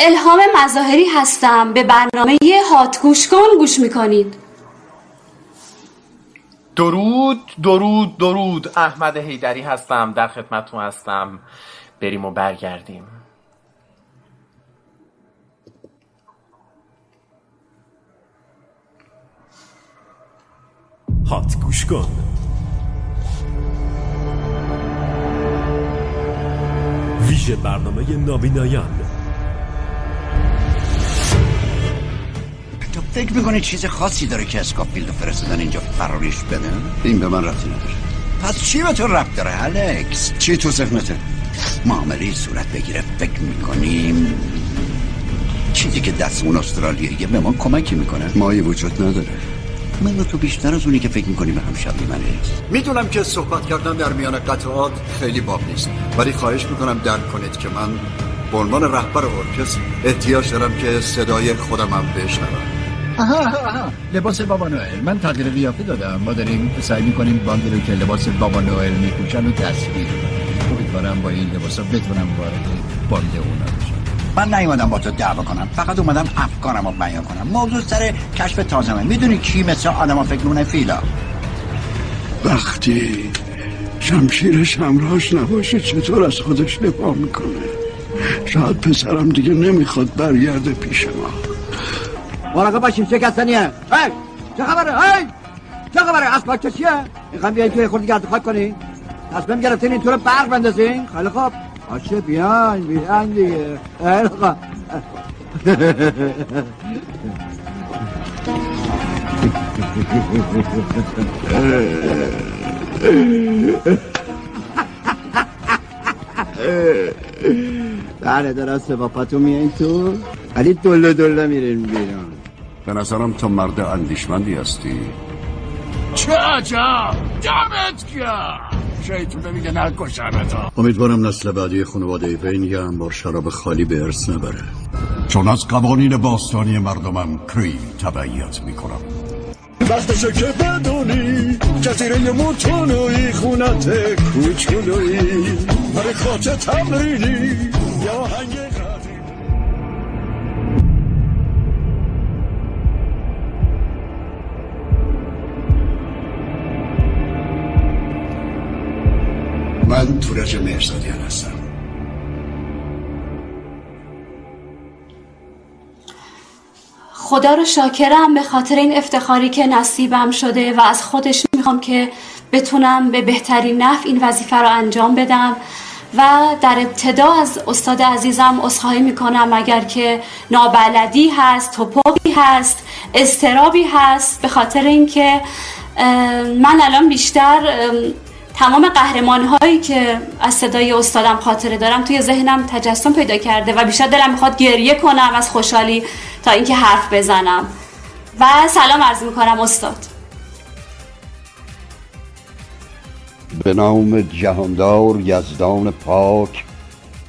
الهام مظاهری هستم. به برنامه هات گوش کن گوش می‌کنید. درود درود درود. احمد هیدری هستم. در خدمتتون هستم. بریم و برگردیم. هات گوش کن ویژه برنامه نابینایان. فکر می‌کنی چیز خاصی داره که اسکافیلد فرستادن اینجا فراریش بدن؟ این به من ربطی نداره. پس چی به تو ربط داره الکس؟ چی تو ذهنته؟ معامله صورت بگیره فکر می‌کنیم. چیزی که دست اون استرالیاییه به ما کمکی می‌کنه. مایی وجود نداره. من و تو بیشتر از اونی که فکر می‌کنی به هم شبیهیم الکس می‌دونم که صحبت کردن در میان قطعات خیلی باب نیست ولی خواهش می‌کنم درک کنید که من به عنوان رهبر ارکستر احتیاج دارم که صدای خودم هم بشنوم. آها. آها لباس بابا نوئل. من تغییر قیافه دادم. ما داریم سعی می‌کنیم باندی رو که لباس بابا نوئل میپوشن و تصویر. امیدوارم با این لباس بتونم وارد باند اونا بشم. من نیومدم با تو دعوا کنم. فقط اومدم افکارم رو بیان کنم. موضوع سر کشف تازمه. می‌دونی کی مثل آدم فکر می‌کنه؟ فیلا. وقتی شمشیرش همراهش نباشه چطور از خودش دفاع می‌کنه؟ شاید پسرم دیگه نمی‌خواد برگرده پیش ما. مراقب باشیم شکستنیه هی چه خبره هی چه خبره اسباب چه چیه می‌خوام بیاین توی خورده گرد خاک کنین تصمیم گرفتین این طور برق بندازین خیلی خوب باشه بیاین بیاین دیگه خیلی خوب بله درسته با پاتو میایین تو ولی دله دله میرین بیرون به نظرم تو مرد اندیشمندی هستی. چه عجب! دمت گرم! شیطونه میگه نکشمتا امیدوارم نسل بعدی خانواده وین یه انبار شراب خالی به ارث نبره. چون از قوانین باستانی مردمم کریم تبعیت می‌کنم. وقتشه که بدونی جزیره موتونوی خونت کوچولوی حرکات تمرینی یا هنگ من تورج مرزادیان هستم. خدا رو شاکرم به خاطر این افتخاری که نصیبم شده و از خودش می‌خوام که بتونم به بهترین نحو این وظیفه رو انجام بدم و در ابتدا از استاد عزیزم اصخایی می‌کنم اگر که نابلدی هست توپوی هست استرابی هست به خاطر اینکه من الان بیشتر تمام قهرمان هایی که از صدای استادم خاطره دارم توی ذهنم تجسم پیدا کرده و بیشتر دلم می‌خواد گریه کنم از خوشحالی تا اینکه حرف بزنم. و سلام عرض می‌کنم استاد. به نام جهاندار یزدان پاک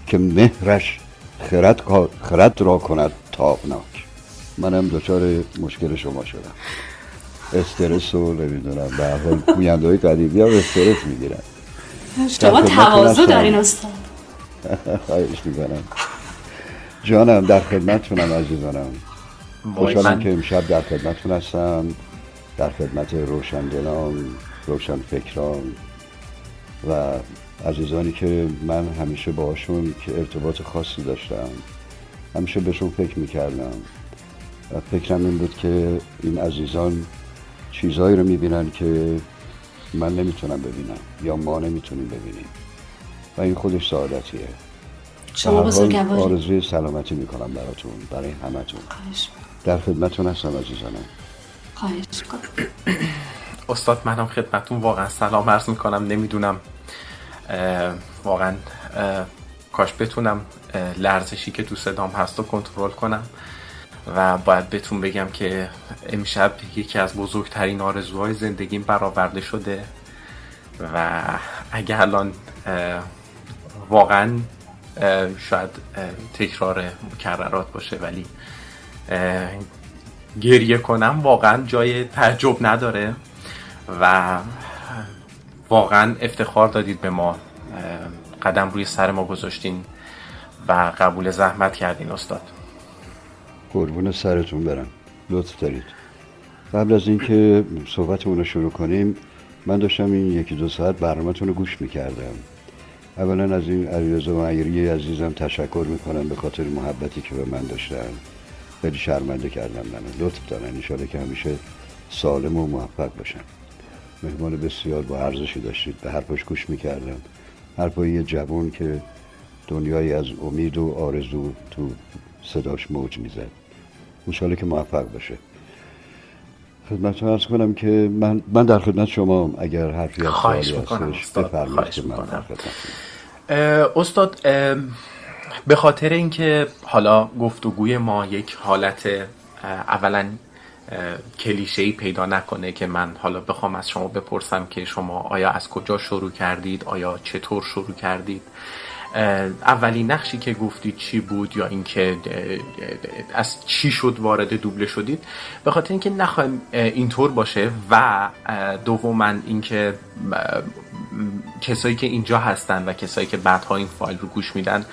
که مهرش خرد, را کند تابناک. منم دچار مشکل شما شدم. استرس رو نمی‌دونم. به حال گوینده های قدیمی هم استرس می‌گیرن. شما تواضع دارین استاد خواهش می‌کنم. جانم در خدمتتونم عزیزانم. خوشحالم که امشب در خدمتتون هستم. در خدمت روشندلان روشن فکران و عزیزانی که من همیشه باهاشون که ارتباط خاصی داشتم. همیشه بهشون فکر می‌کردم. و فکرم این بود که این عزیزان چیزهایی رو می‌بینن که من نمی‌تونم ببینم یا ما نمی‌تونیم ببینیم. و این خودش سعادتیه. شما بزرگواری آرزوی سلامتی می‌کنم براتون برای همتون. در خدمتون هستم عزیزانم خواهش استاد منم خدمتون واقعا سلام عرض می‌کنم نمی‌دونم واقعا کاش بتونم لرزشی که تو صدام هست رو کنترل کنم. و باید بهتون بگم که امشب یکی از بزرگترین آرزوهای زندگیم برآورده شده و اگه الان واقعا شاید تکرار مکررات باشه ولی گریه کنم واقعا جای تعجب نداره و واقعا افتخار دادید به ما قدم روی سر ما گذاشتین و قبول زحمت کردین استاد. قربون سرتون برم. لطف دارید. قبل از اینکه صحبتمون رو شروع کنیم من داشتم این یکی دو ساعت برنامهتون رو گوش می‌کردم. اولا از این علیرضا معیری عزیزم تشکر می‌کنم به خاطر محبتی که به من داشتن. خیلی شرمنده کردم من لطف دارن. انشاءالله که همیشه سالم و موفق باشن. مهمان بسیار با ارزشی داشتید. به حرفاش گوش می‌کردم. حرفای یه جوان که دنیایی از امید و آرزو تو صداش موج می‌زد. انشاءالله که موفق باشه. خدمت ارز کنم که من, من در خدمت شما اگر حرفی از خواهش می‌کنم استاد به خاطر اینکه حالا گفتگوی ما یک حالت اولا کلیشه ای پیدا نکنه که من حالا بخوام از شما بپرسم که شما آیا از کجا شروع کردید آیا چطور شروع کردید. اولین نقشی که گفتید چی بود یا اینکه از چی شد وارد دوبله شدید؟ به خاطر اینکه نخوایم اینطور باشه و دوما اینکه کسایی که اینجا هستن و کسایی که بعدها این فایل رو گوش میدن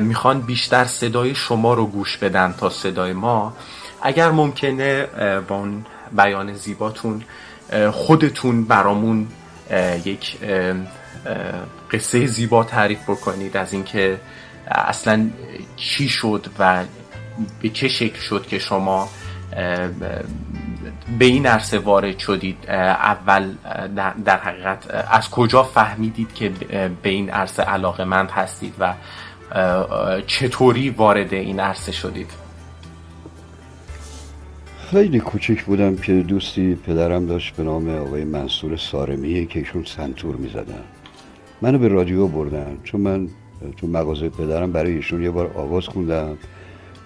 می‌خوان بیشتر صدای شما رو گوش بدن تا صدای ما. اگر ممکنه با اون بیان زیباتون خودتون برامون یک قصه زیبا تعریف بکنید از اینکه اصلا چی شد و به چه شکل شد که شما به این عرصه وارد شدید اول در حقیقت از کجا فهمیدید که به این عرصه علاقه مند هستید و چطوری وارد این عرصه شدید؟ خیلی کوچک بودم که دوستی پدرم داشت به نام آقای منصور سارمیه که ایشون سنتور می زدن منو به رادیو بردن چون من تو مغازه پدرم برای ایشون یه بار آواز خوندم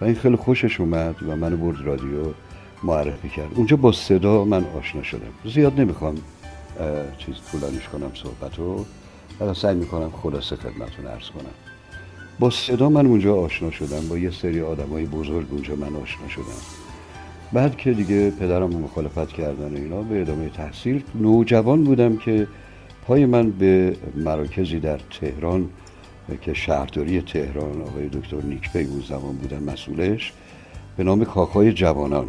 و این خیلی خوشش اومد و منو برد رادیو معرفی کرد. اونجا با صدا من آشنا شدم. زیاد نمی‌خوام چیز طولانیش کنم صحبتو. و سعی می‌کنم خلاصه خدمتون ارز کنم. با صدا من اونجا آشنا شدم با یه سری آدم های بزرگ اونجا من آشنا شدم. بعد که دیگه پدرم مخالفت کردن اینا به ادامه تحصیل نوجوان بودم که پای من به مراکزی در تهران که شهرداری تهران آقای دکتر نیکپی اون زمان بودن مسئولش به نام کاخای جوانان.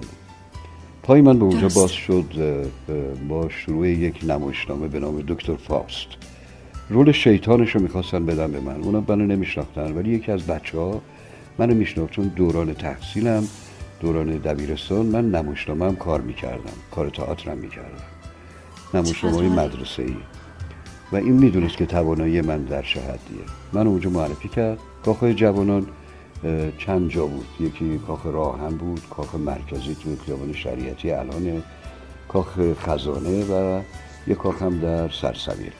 پای من به اونجا باز شد با شروع یک نمایشنامه به نام دکتر فاست. رول شیطانش رو می‌خواستن بدن به من. اونا منو نمیشناختن ولی یکی از بچه ها منو میشناخت. چون دوران تحصیلم دوران دبیرستان من نمایشنامه هم کار می‌کردم کار تئاترم می‌کردم. نمایشنامه مدرسه ای و این می‌دونست که توانایی من در شهدیه من اونجا معرفی کرد. کاخ جوانان چند جا بود. یکی کاخ راهن بود کاخ مرکزی توی خیابان شریعتی الان کاخ خزانه و یک کاخ هم در سرسویل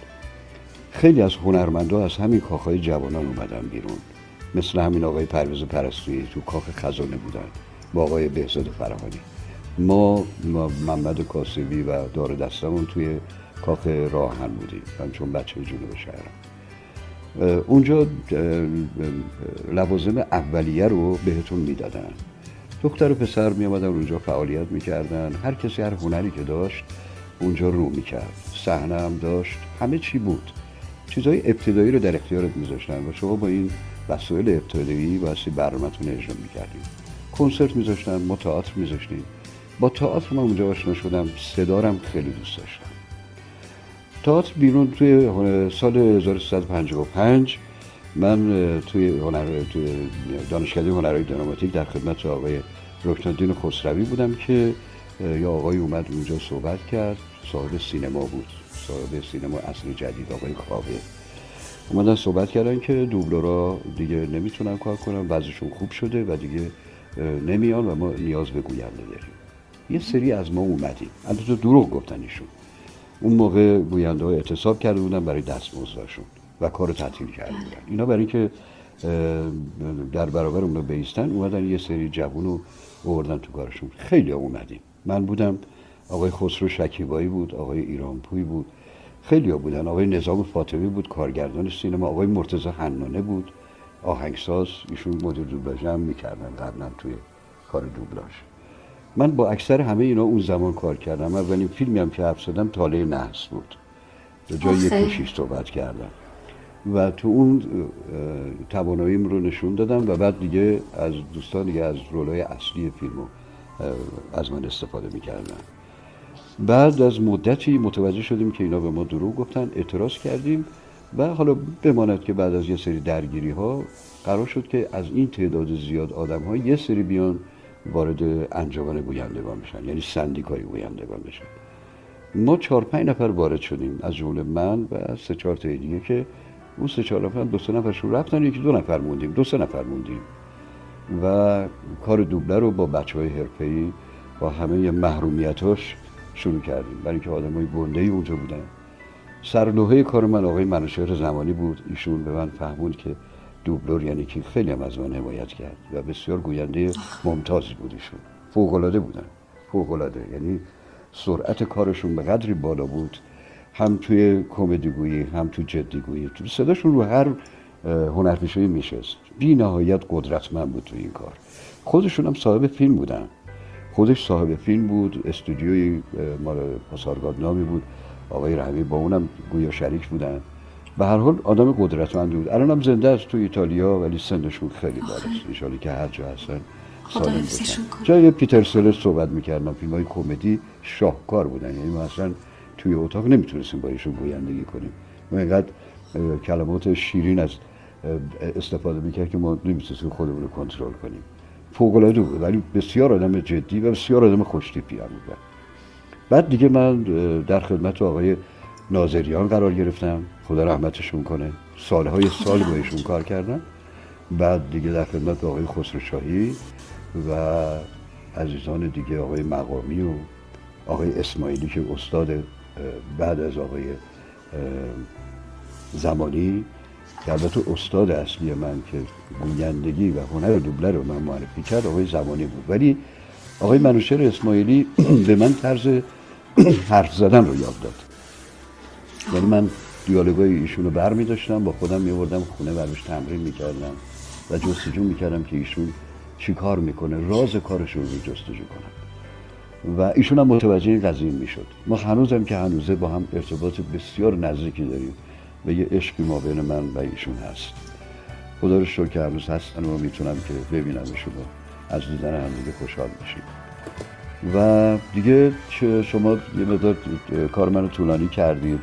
خیلی از هنرمندا از همین کاخهای جوانان اومدن بیرون. مثل همین آقای پرویز پرستویی تو کاخ خزانه بودن. با آقای بهزاد فرهانی. ما, ما محمد کاسبی و دار دستمون توی کاخ راهن بودیم من چون بچه جنوب شهرم. اونجا لوازم اولیه رو بهتون می‌دادن. دختر و پسر می آمدن اونجا فعالیت می‌کردن. هر کسی هر هنری که داشت اونجا رو می‌کرد. صحنه هم داشت. همه چی بود. چیزهای ابتدایی رو در اختیارت میذاشتن و شما با این وسایل ابتدایی بایستی برنامهتون اجرا می‌کردیم کنسرت میذاشتن ما تئاتر میذاشتیم با تئاتر من اونجا آشنا شدم. صدارم خیلی دوست داشتم. تئاتر بیرون توی سال 1355 من توی هنر توی دانشکده هنرهای دراماتیک در خدمت آقای رکنالدین خسروی بودم که یا آقای اومد اونجا صحبت کرد. صاحب سینما بود. صاحب سینما اصل جدید آقای خوابه اومدن صحبت کردن که دوبلورا دیگه نمی‌تونن کار کنن. وضعشون خوب شده و دیگه نمیان و ما نیاز به گوینده داریم. یه سری از ما اومدیم. البته دروغ گفتن اون موقع گوینده ها اعتصاب کرده بودن برای دستمزدشون و کار تعطیل کرده بودن. اینا برای اینکه در برابر اون بیستن اومدن یه سری جوون رو آوردن تو کارشون. خیلی اومدیم. من بودم آقای خسرو شکیبایی بود آقای ایرانپوی بود. خیلی ها بودن. آقای نظام فاطمی بود کارگردان سینما. آقای مرتضی حنانه بود. آهنگساز ایشون مدیر دوبلاژ هم می‌کردن قبلا توی کار دوبلاژ. من با اکثر همه اینا اون زمان کار کردم. اولین فیلمی هم که حبس دادم تاله نحس بود. به جای یک کشیش صحبت کردم. و تو اون تواناییم رو نشون دادم و بعد دیگه از دوستان دیگه از رولای اصلی فیلمو از من استفاده می‌کردن. بعد از مدتی متوجه شدیم که اینا به ما دروغ گفتن اعتراض کردیم و حالا بماند که بعد از یه سری درگیری ها قرار شد که از این تعداد زیاد آدم ها یه سری بیان وارد انجمن گویندگان بشن یعنی سندیکای گویندگان بشن ما چهار پنج نفر وارد شدیم از جمله من و سه چهار تا دیگه که اون سه چهار نفر دو سه نفرشون رفتن یکی دو نفر موندیم دو سه نفر موندیم. و کار دوبله رو با بچه های حرفه‌ای با همه محرومیتاش شروع کردیم. برای اینکه آدمای گنده ای اونجا بودن. سرلوحه کار من آقای منوشهر زمانی بود. ایشون به من فهموند که دوبلور یعنی که خیلی هم از من حمایت کرد و بسیار گوینده ممتازی بود ایشون فوقلاده بودن. فوقلاده یعنی سرعت کارشون به قدری بالا بود هم توی کمدی گویی هم تو جدی گویی. تو صداشون رو هر هنرپیشه‌ای میشست. بی نهایت قدرتمند بود تو این کار. خودشون هم صاحب فیلم بودن. خودش صاحب فیلم بود استودیوی مال پاسارگاد نامی بود. آقای رحمی با اونم گویا شریک بودن. به هر حال آدم قدرتمند بود الان هم زنده است تو ایتالیا ولی سنشون خیلی بالاست. انشالله که هر جا هستن سالم جای پیتر سلر صحبت می‌کردم. فیلم های کمدی شاهکار بودن. یعنی ما اصلا توی اتاق نمی‌تونستیم با ایشون گویندگی کنیم. ما اینقدر کلمات شیرین از استفاده می‌کرد که ما نمی‌تونستیم خودمون رو کنترل کنیم. فوق العاده بود. ولی بسیار آدم جدی و بسیار آدم خوشتیپی هم بود. بعد دیگه من در خدمت آقای ناظریان قرار گرفتم خدا رحمتشون کنه. سالهای سال با ایشون کار کردم بعد دیگه در خدمت آقای خسرو و عزیزان دیگه آقای مقامی و آقای اسماعیلی که استاد بعد از آقای زمانی. که البته استاد اصلی من که گویندگی و هنر دوبله رو من معرفی کرد آقای زمانی بود. ولی آقای منوشر اسماعیلی به من طرز حرف زدن رو یاد داد. یعنی من دیالوگای ایشون رو بر با خودم می بردم خونه برش تمرین می کردم و جستجو می کردم که ایشون چی کار می‌کنه راز کارشون رو جستجو کنم. و ایشون هم متوجه این قضیه می شد ما هنوزم که هنوزه با هم ارتباط بسیار نزدیکی داریم و یه عشقی ما بین من و ایشون هست. خدا رو شکر که هنوز هستن و می‌تونم که ببینم ایشون از دیدن هم دیگه خوشحال بشیم. و دیگه شما یه مدار کار منو طولانی کردید.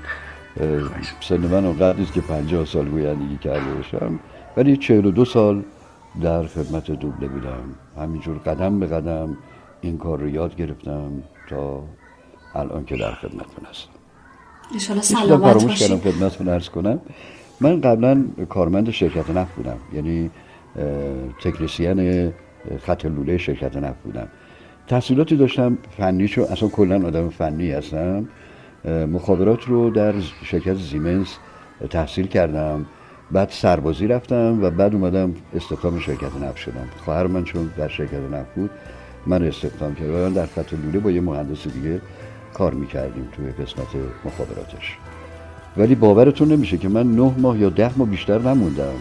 سن من اونقدر نیست که پنجاه سال گویندگی کرده باشم. ولی چهل و دو سال در خدمت دوبله بودم. همینجور قدم به قدم این کار رو یاد گرفتم تا الان که در خدمتتون هستم. انشالله سلامت باشید کردم خدمتتون ارز کنم. من قبلا کارمند شرکت نفت بودم. یعنی تکنسیان خط لوله شرکت نفت بودم. تحصیلاتی داشتم فنی شو اصلا کلا آدم فنی هستم. مخابرات رو در شرکت زیمنس تحصیل کردم. بعد سربازی رفتم و بعد اومدم استخدام شرکت نفت شدم. خواهر من چون در شرکت نفت بود من استخدام کردم. در خط لوله با یه مهندس دیگه کار می‌کردیم توی قسمت مخابراتش. ولی باورتون نمیشه که من نه ماه یا ده ماه بیشتر نموندم.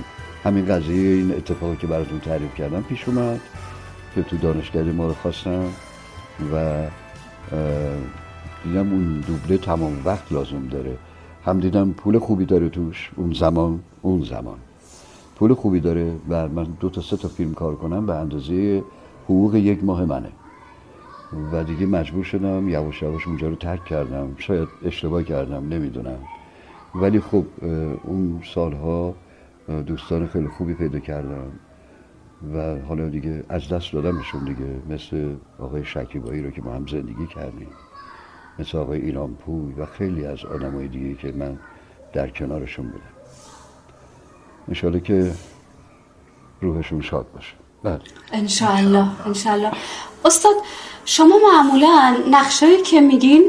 همین قضیه این اتفاقی که براتون تعریف کردم پیش اومد که تو دانشگاهی ما رو خواستم و دیدم اون دوبله تمام وقت لازم داره. هم دیدم پول خوبی داره توش اون زمان اون زمان. پول خوبی داره و من دو تا سه تا فیلم کار کنم به اندازه حقوق یک ماه منه. و دیگه مجبور شدم یواش یواش اونجا رو ترک کردم. شاید اشتباه کردم نمی‌دونم. ولی خب اون سالها دوستان خیلی خوبی پیدا کردم و حالا دیگه از دست دادمشون دیگه مثل آقای شکیبایی رو که ما هم زندگی کردیم. مثل آقای ایران پوی و خیلی از آدمای دیگه که من در کنارشون بودم. انشالله که روحشون شاد باشه. بله. انشالله انشالله استاد شما معمولا نقشایی که میگین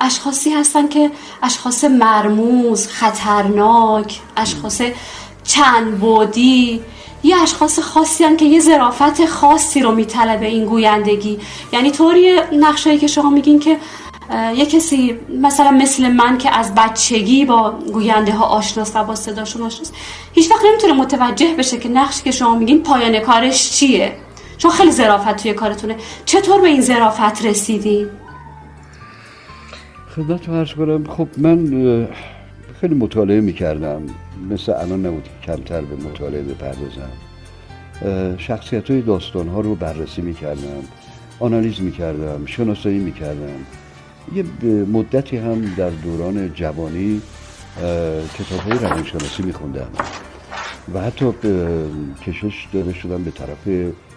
اشخاصی هستن که اشخاص مرموز خطرناک اشخاص چند بودی یه اشخاص خاصی هن که یه ظرافت خاصی رو میطلبه این گویندگی. یعنی طوری نقشایی که شما میگین که یه کسی مثلا مثل من که از بچگی با گوینده ها آشناست و با صداشون آشناست هیچ وقت نمی‌تونه متوجه بشه که نقشی که شما میگین پایان کارش چیه. چون خیلی ظرافت توی کارتونه. چطور به این ظرافت رسیدی؟ خدمت رو کنم. خب من خیلی مطالعه می‌کردم. مثل الان نبود که کمتر به مطالعه بپردازم. شخصیت های داستان ها رو بررسی می‌کردم. آنالیز می‌کردم. شناسایی می‌کردم. یه مدتی هم در دوران جوانی کتاب های روانشناسی میخوندم و حتی کشش داده شدم به طرف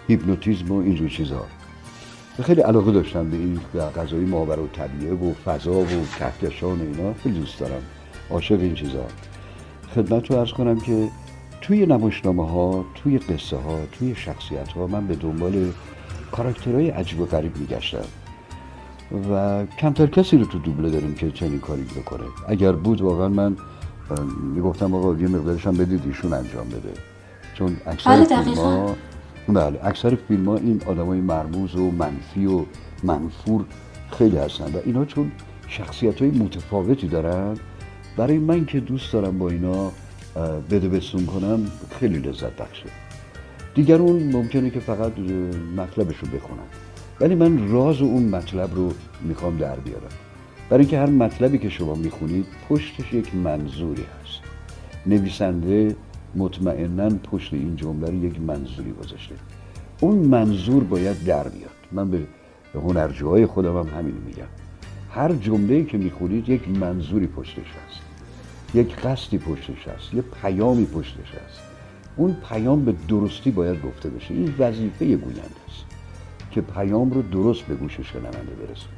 هیپنوتیزم و اینجور چیزها و خیلی علاقه داشتم به این غذای ماور و طبیعه و فضا و کهکشان و اینا. خیلی دوست دارم عاشق این چیزها خدمت رو ارز کنم که توی نمایشنامه ها توی قصه ها توی شخصیت ها من به دنبال کاراکترهای عجیب و غریب میگشتم. و کمتر کسی رو تو دوبله داریم که چنین کاری بکنه. اگر بود واقعا من می‌گفتم آقا یه مقدارش هم بدید ایشون انجام بده. چون اکثر بله فیلم ها بله اکثر فیلم ها این آدمای مرموز و منفی و منفور خیلی هستن. و اینا چون شخصیت های متفاوتی دارن. برای من که دوست دارم با اینا بده بسون کنم خیلی لذت بخشه. دیگرون ممکنه که فقط مطلبش رو بخونن ولی من راز اون مطلب رو می‌خوام در بیارم. برای اینکه هر مطلبی که شما می‌خونید پشتش یک منظوری هست. نویسنده مطمئنا پشت این جمله رو یک منظوری گذاشته. اون منظور باید در بیاد. من به هنرجوهای خودم هم همین میگم. هر جمله که می‌خونید یک منظوری پشتش هست. یک قصدی پشتش هست. یک پیامی پشتش هست. اون پیام به درستی باید گفته بشه. این وظیفه گوینده است. که پیام رو درست به گوش شنونده برسونه.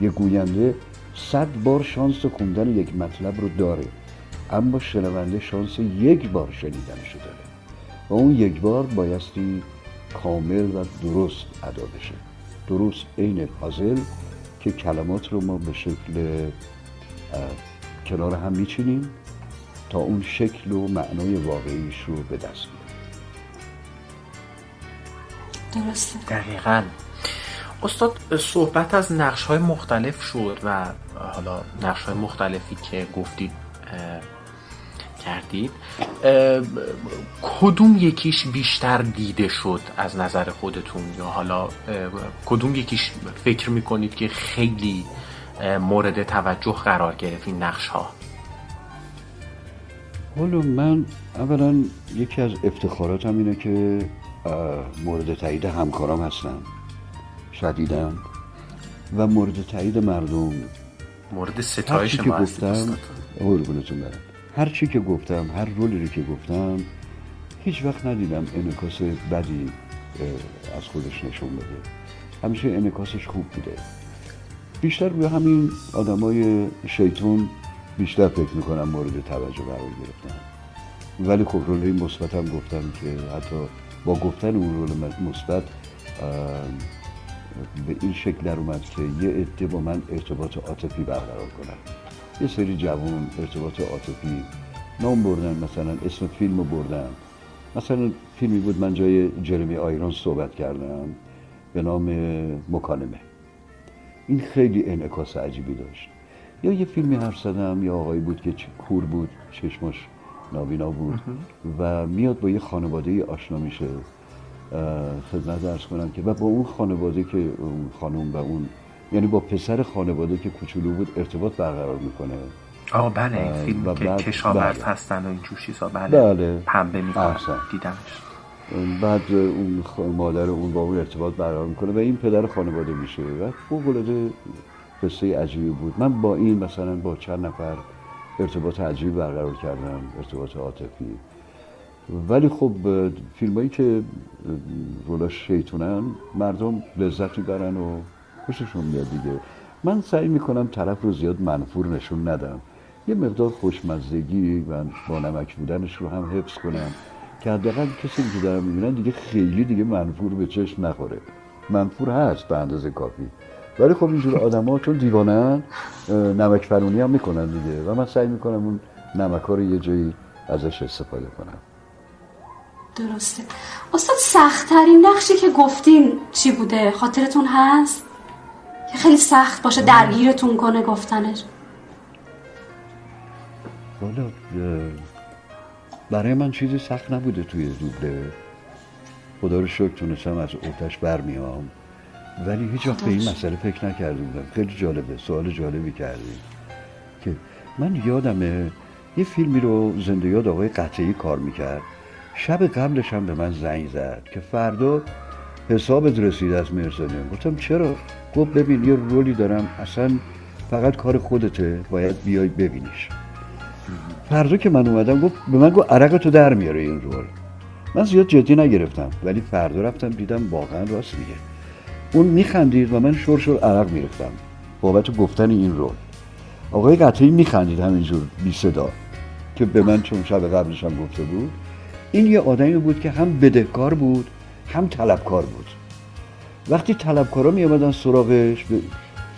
یک گوینده صد بار شانس خوندن یک مطلب رو داره اما شنونده شانس یک بار شنیدنش داره. و اون یک بار بایستی کامل و درست ادا بشه. درست عین پازل که کلمات رو ما به شکل کنار هم میچینیم تا اون شکل و معنای واقعیش رو به دست درسته. دقیقا. استاد صحبت از نقش های مختلف شد و حالا نقش های مختلفی که گفتید کردید. کدوم یکیش بیشتر دیده شد از نظر خودتون؟ یا حالا کدوم یکیش فکر می‌کنید که خیلی مورد توجه قرار گرفت این نقش ها حالا من اولا یکی از افتخاراتم اینه که مورد تایید همکارام هستم شدیدم و مورد تایید مردم. مورد ستایش ما گفتم قربونتون برم. هر چی که گفتم هر رولی رو که گفتم هیچ وقت ندیدم انکاس بدی از خودش نشون بده. همیشه انکاسش خوب بوده. بیشتر روی همین آدمای شیطون بیشتر فکر می‌کنم مورد توجه قرار گرفتن. ولی خب رول مثبت هم گفتم که حتی با گفتن اون رول مثبت به این شکل در اومد که یه عده با من ارتباط عاطفی برقرار کنن. یه سری جوان ارتباط عاطفی نام بردن مثلا اسم فیلم رو بردن. مثلا فیلمی بود من جای جرمی آیرون صحبت کردم به نام مکالمه. این خیلی انعکاس عجیبی داشت. یا یه فیلمی حرف زدم یا آقایی بود که کور بود چشمش نابینا بود و میاد با یه خانواده آشنا میشه خدمت درس کنم که و با اون خانواده که اون خانم و اون یعنی با پسر خانواده که کوچولو بود ارتباط برقرار می‌کنه آه بله این فیلم و که بعد- کشاورز بله. هستن و این جور چیزا بله, بله. پنبه می‌کنن. دیدمش بعد اون خ- مادر اون با اون ارتباط برقرار می‌کنه و این پدر خانواده میشه و فوق العاده قصه عجیبی بود من با این مثلا با چند نفر ارتباط عجیبی برقرار کردم ارتباط عاطفی. ولی خب فیلم هایی که اه، رولاش شیطونن مردم لذت می‌برن و خوششون میاد دیگه. من سعی می‌کنم طرف رو زیاد منفور نشون ندم. یه مقدار خوشمزدگی و با نمک بودنش رو هم حفظ کنم که حداقل کسی که دارم می‌بینن دیگه خیلی دیگه منفور به چشم نخوره. منفور هست به اندازه کافی. ولی خب اینجور آدم ها چون دیوانن اه، نمک فرونی هم می‌کنن دیگه. و من سعی می‌کنم اون نمک ها رو یه جایی ازش استفاده کنم. درسته. استاد سختترین نقشی که گفتین چی بوده؟ خاطرتون هست؟ که خیلی سخت باشه درگیرتون کنه گفتنش. والا برای من چیزی سخت نبوده توی دوبله. خدا رو شکر تونستم از اوتش برمیام. ولی هیچ وقت به این مسئله فکر نکرده بودم. خیلی جالبه. سوال جالبی کردی. که من یادمه یه فیلمی رو زنده یاد آقای قطعی کار می‌کرد. شب قبلش هم به من زنگ زد که فردا حسابت رسید از مرزانیان گفتم چرا؟ گفت ببین یه رولی دارم. اصلا فقط کار خودته. باید بیای ببینیش. فردا که من اومدم گفت به من گفت عرق تو در میاره این رول. من زیاد جدی نگرفتم. ولی فردا رفتم دیدم واقعا راست میگه. اون میخندید و من شور شور عرق می‌رفتم بابت گفتن این رول. آقای قطعی میخندید همینجور بی صدا که به من چون شب قبلش هم گفته بود. این یه آدمی بود که هم بدهکار بود هم طلبکار بود. وقتی طلبکارا می آمدن سراغش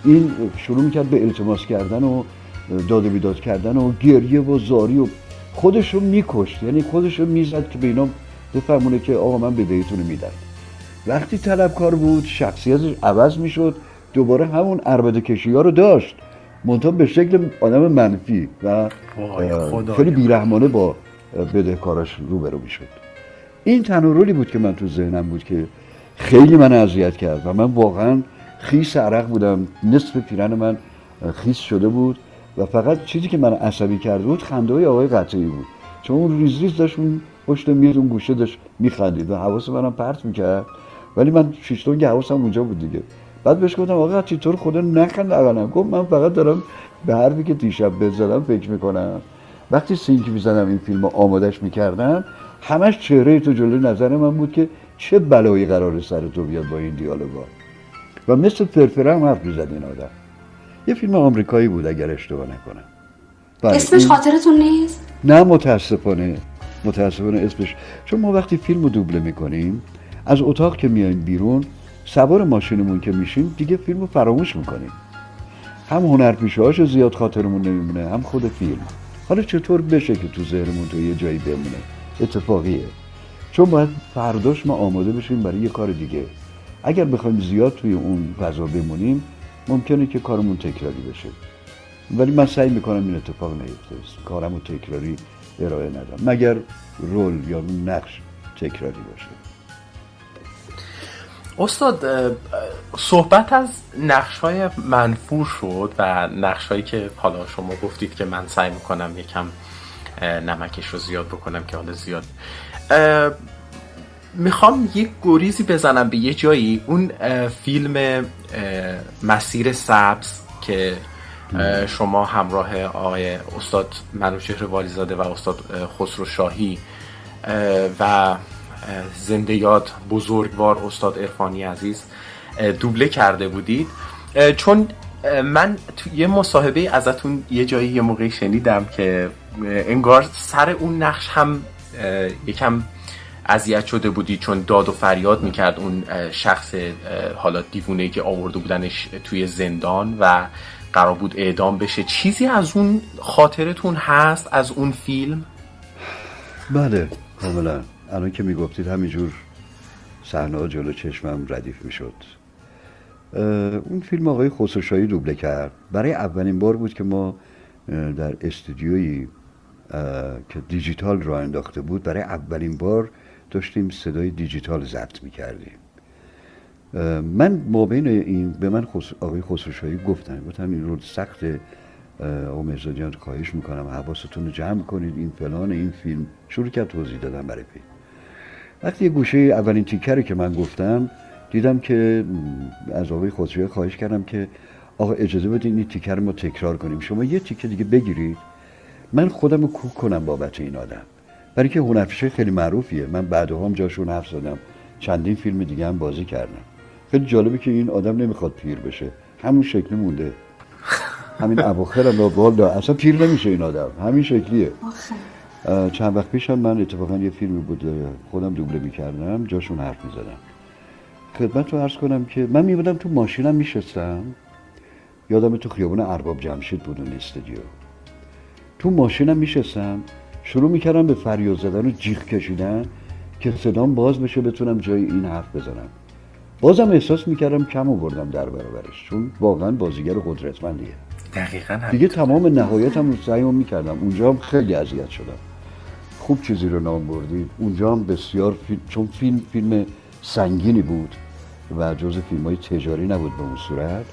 این شروع می‌کرد به التماس کردن و داد و بیداد کردن و گریه و زاری و خودش رو میکشت. یعنی خودش رو می‌زد که به اینا بفهمونه که آقا من بدهیتون میدم. وقتی طلبکار بود شخصیتش عوض می‌شد دوباره همون عربده کشی ها رو داشت. منتها به شکل آدم منفی و. خیلی بیرحمانه با بدهکاراش روبرو می‌شد. این تنها رولی بود که من تو ذهنم بود که خیلی من اذیت کرد و من واقعا خیس عرق بودم. نصف پیرن من خیس شده بود و فقط چیزی که من عصبی کرده بود خنده های آقای قطعی بود. چون اون ریز ریز داشت اون پشت میز اون گوشه داشت میخندید و حواس منم پرت می‌کرد. ولی من شیشتونگ حواسم اونجا بود دیگه. بعد بهش گفتم آقا رو خدا نخند اولم گفت من فقط دارم به حرفی که دیشب بزدم فکر می‌کنم. وقتی سینک می‌زدم این فیلم آمادش می‌کردم همش چهره تو جلوی نظر من بود که چه بلایی قرار سر تو بیاد با این دیالوگا. و مثل فرفره هم حرف می‌زد این آدم. یه فیلم آمریکایی بود اگر اشتباه نکنم. بله، اسمش خاطرتون نیست؟ نه متاسفانه. متاسفانه اسمش. چون ما وقتی فیلم رو دوبله می‌کنیم از اتاق که میایم بیرون سوار ماشینمون که میشیم دیگه فیلم رو فراموش می‌کنیم. هم هنرپیشه زیاد خاطرمون نمیمونه هم خود فیلم. حالا چطور بشه که تو ذهنمون تو یه جایی بمونه؟ اتفاقیه. چون باید فرداش ما آماده بشیم برای یه کار دیگه. اگر بخوایم زیاد توی اون فضا بمونیم ممکنه که کارمون تکراری بشه. ولی من سعی می‌کنم این اتفاق نیفته. کارم تکراری ارائه ندم. مگر رول یا نقش تکراری باشه. استاد صحبت از نقش های منفور شد و نقش هایی که حالا شما گفتید که من سعی می‌کنم یکم نمکش رو زیاد بکنم که حالا زیاد. می‌خوام یک گریزی بزنم به یه جایی. اون فیلم مسیر سبز که شما همراه آقای استاد منوچهر والیزاده و استاد خسرو شاهی اه، و یاد بزرگوار استاد ارفانی عزیز دوبله کرده بودید. چون من تو یه مصاحبه ازتون یه جایی یه موقعی شنیدم که انگار سر اون نقش هم یکم اذیت شده بودی چون داد و فریاد می‌کرد اون شخص حالا دیوونه که آورده بودنش توی زندان و قرار بود اعدام بشه. چیزی از اون خاطرتون هست؟ از اون فیلم؟ بله کاملا. الان که می‌گفتید همینجور صحنه ها جلو چشمم ردیف می‌شد. اون فیلم آقای خسروشاهی دوبله کرد. برای اولین بار بود که ما در استودیویی که دیجیتال را انداخته بود برای اولین بار داشتیم صدای دیجیتال ضبط می‌کردیم. من ما بین این به من خس... آقای خسروشاهی گفتن گفتن این رو سخت آقا مرزا خواهش می‌کنم حواستون رو جمع کنید این فلان این فیلم. شروع کرد توضیح دادم برای فیلم. وقتی یه گوشه اولین تیکری که من گفتم دیدم که از آقای خسروی خواهش کردم که آقا اجازه بدین این تیکر ما تکرار کنیم. شما یه تیکه دیگه بگیرید. من خودم رو کوک کنم بابت این آدم. برای که هنرفشه خیلی معروفیه. من بعدها هم جاشون حرف زدم. چندین فیلم دیگه هم بازی کردم. خیلی جالبه که این آدم نمی‌خواد پیر بشه. همون شکلی مونده. همین اواخر هم اصلا پیر نمیشه این آدم. همین شکلیه. چند وقت پیش هم من اتفاقا یه فیلمی بود خودم دوبله می‌کردم جاشون حرف می‌زدم. خدمت رو عرض کنم که من میبودم تو ماشینم میشستم. یادم تو خیابون ارباب جمشید بود اون استودیو. تو ماشینم میشستم شروع می‌کردم به فریاد زدن و جیغ کشیدن که صدام باز بشه بتونم جای این حرف بزنم. بازم احساس می‌کردم کم آوردم در برابرش چون واقعا بازیگر قدرتمندیه. دقیقا دیگه تمام نهایتم رو سعیم می‌کردم. اونجا هم خیلی اذیت شدم. خوب چیزی رو نام بردید. اونجا هم بسیار فیلم چون فیلم فیلم سنگینی بود و جز فیلم های تجاری نبود به اون صورت.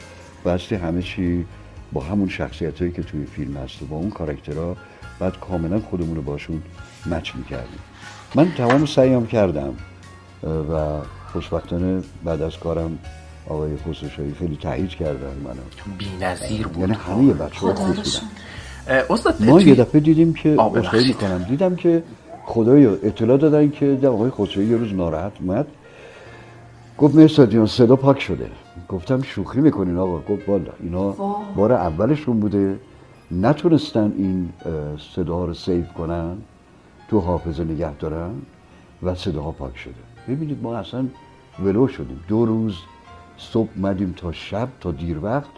بستی همه چی با همون شخصیت هایی که توی فیلم هست و با اون کاراکترها بعد کاملا خودمون رو باشون مچ می‌کردیم. من تمام سعیم کردم و خوشبختانه بعد از کارم آقای خسروشاهی خیلی تایید کردن منو. بی‌نظیر بود. یعنی همه بچه ها خوب استاد ما یه دفعه دیدیم که خیلی می‌کنم دیدم که خدایا اطلاع دادن که آقای خسروی یه روز ناراحت اومد. گفت مرسادیان صدا پاک شده. گفتم شوخی می‌کنین آقا. گفت بالا اینا بار اولشون بوده. نتونستن این صدا رو سیف کنن تو حافظه نگه دارن و صداها پاک شده. ببینید ما اصلا ولو شدیم. دو روز صبح مدیم تا شب تا دیر وقت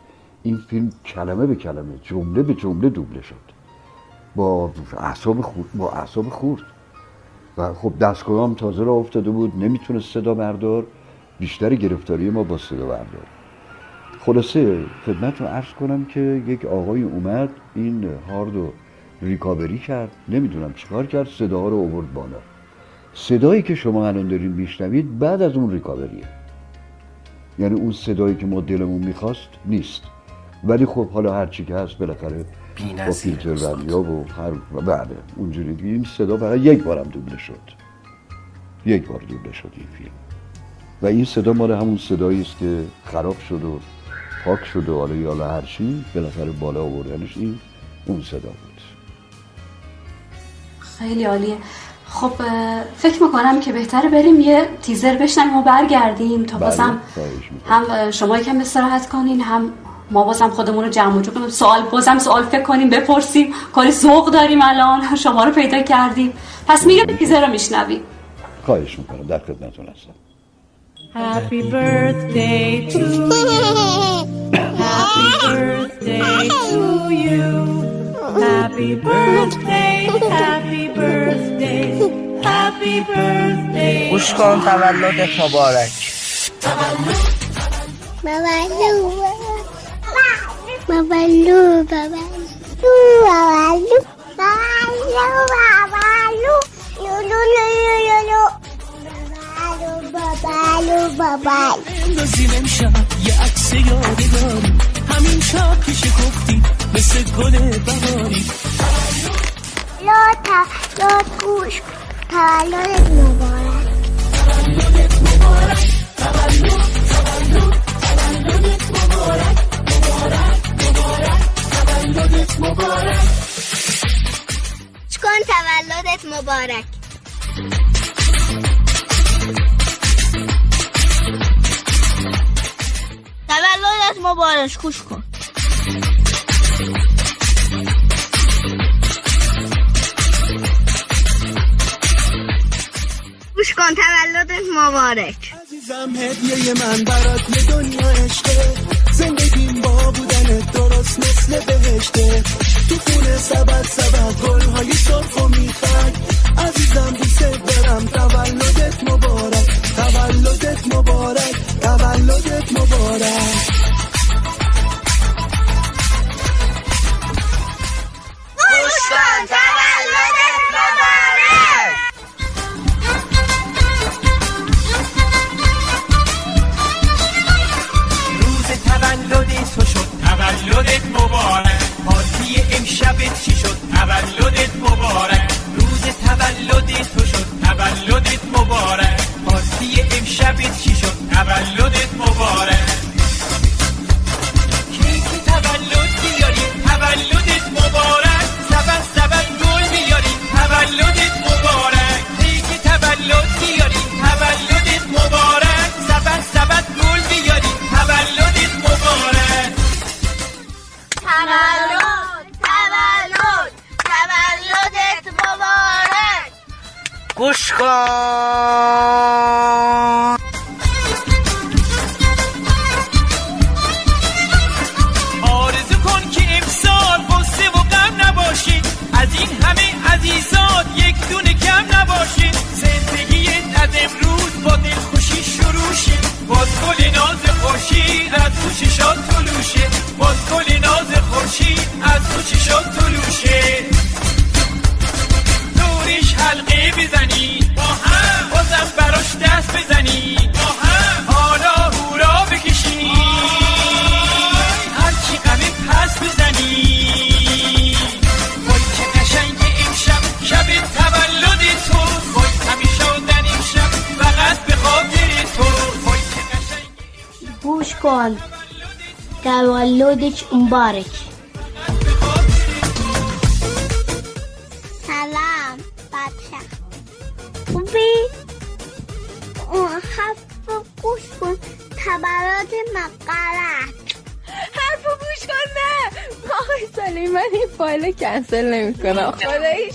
این فیلم کلمه به کلمه جمله به جمله دوبله شد. با اعصاب خورد با اعصاب خورد. و خب دستگاه هم تازه را افتاده بود نمی‌تونست صدا بردار. بیشتر گرفتاری ما با صدا بردار. خلاصه خدمت رو عرض کنم که یک آقای اومد این هارد رو ریکاوری کرد. نمی‌دونم چیکار کرد صدا رو آورد بالا. صدایی که شما الان دارین میشنوید بعد از اون ریکاوریه. یعنی اون صدایی که ما دلمون می‌خواست نیست. ولی خب حالا هر چی که هست بالاخره با فیلتر وریا و هر بعد اونجوری این صدا فقط یک بارم دوبله شد. یک بار دوبله شد این فیلم. و این صدا مال همون صدایی است که خراب شد و پاک شد و حالا یالا هر چی بالاخره بالا آوردنش این اون صدا بود. خیلی عالیه. خب فکر می‌کنم که بهتره بریم یه تیزر بشنم و برگردیم تا بازم هم شما یکم استراحت کنین هم ما بازم خودمون رو جمع جو کنیم. سوال بازم سوال فکر کنیم بپرسیم. کاری ذوق داریم الان. شما رو پیدا کردیم. پس میره تیزر رو میشنویم خواهش می‌کنم. در خدمتتون هستم. Happy birthday to you. Happy birthday to you. Happy birthday, happy birthday, happy birthday. گوش کن تولدت مبارک. تولد. مولود مولود مولود مولود مولود بابالو بابال اندازیم امشب یه عکس یادگاری همین شب که مثل گل بهاری لطا لط گوش تولدت مبارک تولدت مبارک تولد تولد تولدت مبارک تولدت مبارک. چکن تولدت مبارک. تولدت مبارک خوش کن. گوش کن تولدت مبارک. عزیزم هدیه من برات یه دنیا عشقه. زندگیم با بودن درست مثل بهشته. تو خونه سبت سبت گل های سرخ و میخک. عزیزم دوست دارم. تولدت مبارک. تولدت مبارک. تولدت مبارک. شادی امشبت کی شد؟ تولدت مبارک. روز تولدت تو شد؟ تولدت مبارک. پارتی امشبت کی شد؟ تولدت مبارک. کی کیک تولد بیاری تولدت مبارک. سبد سبد گل بیاری تولدت مبارک. کیک تولد بیاری تولدت مبارک. سبد سبد گل بیاری تولدت مبارک. تولد گوش کن آرزو کن که امسال غصه و غم نباشی. از این همه عزیزات یک دونه کم نباشی. زندگیت از امروز با دلخوشی شروع شه. باز گل ناز خورشید از تو چشات طلوشه باز گل ناز خورشید از تو چشات طلوشه حلقه بزنی. با هم. بازم براش دست بزنی. با هم. حالا هورا بکشی. هر چی غمه پس بزنی. وای چه قشنگ امشب. شب تولد تو. وای همیشه آدن امشب. فقط به خاطر تو. وای چه قشنگ گوش کن. تولدش مبارک. حرف گوش کن. تولد مقرک حرف گوش کن نه. آقای سالی من این فایل کنسل نمی کنم پس دیگه داری.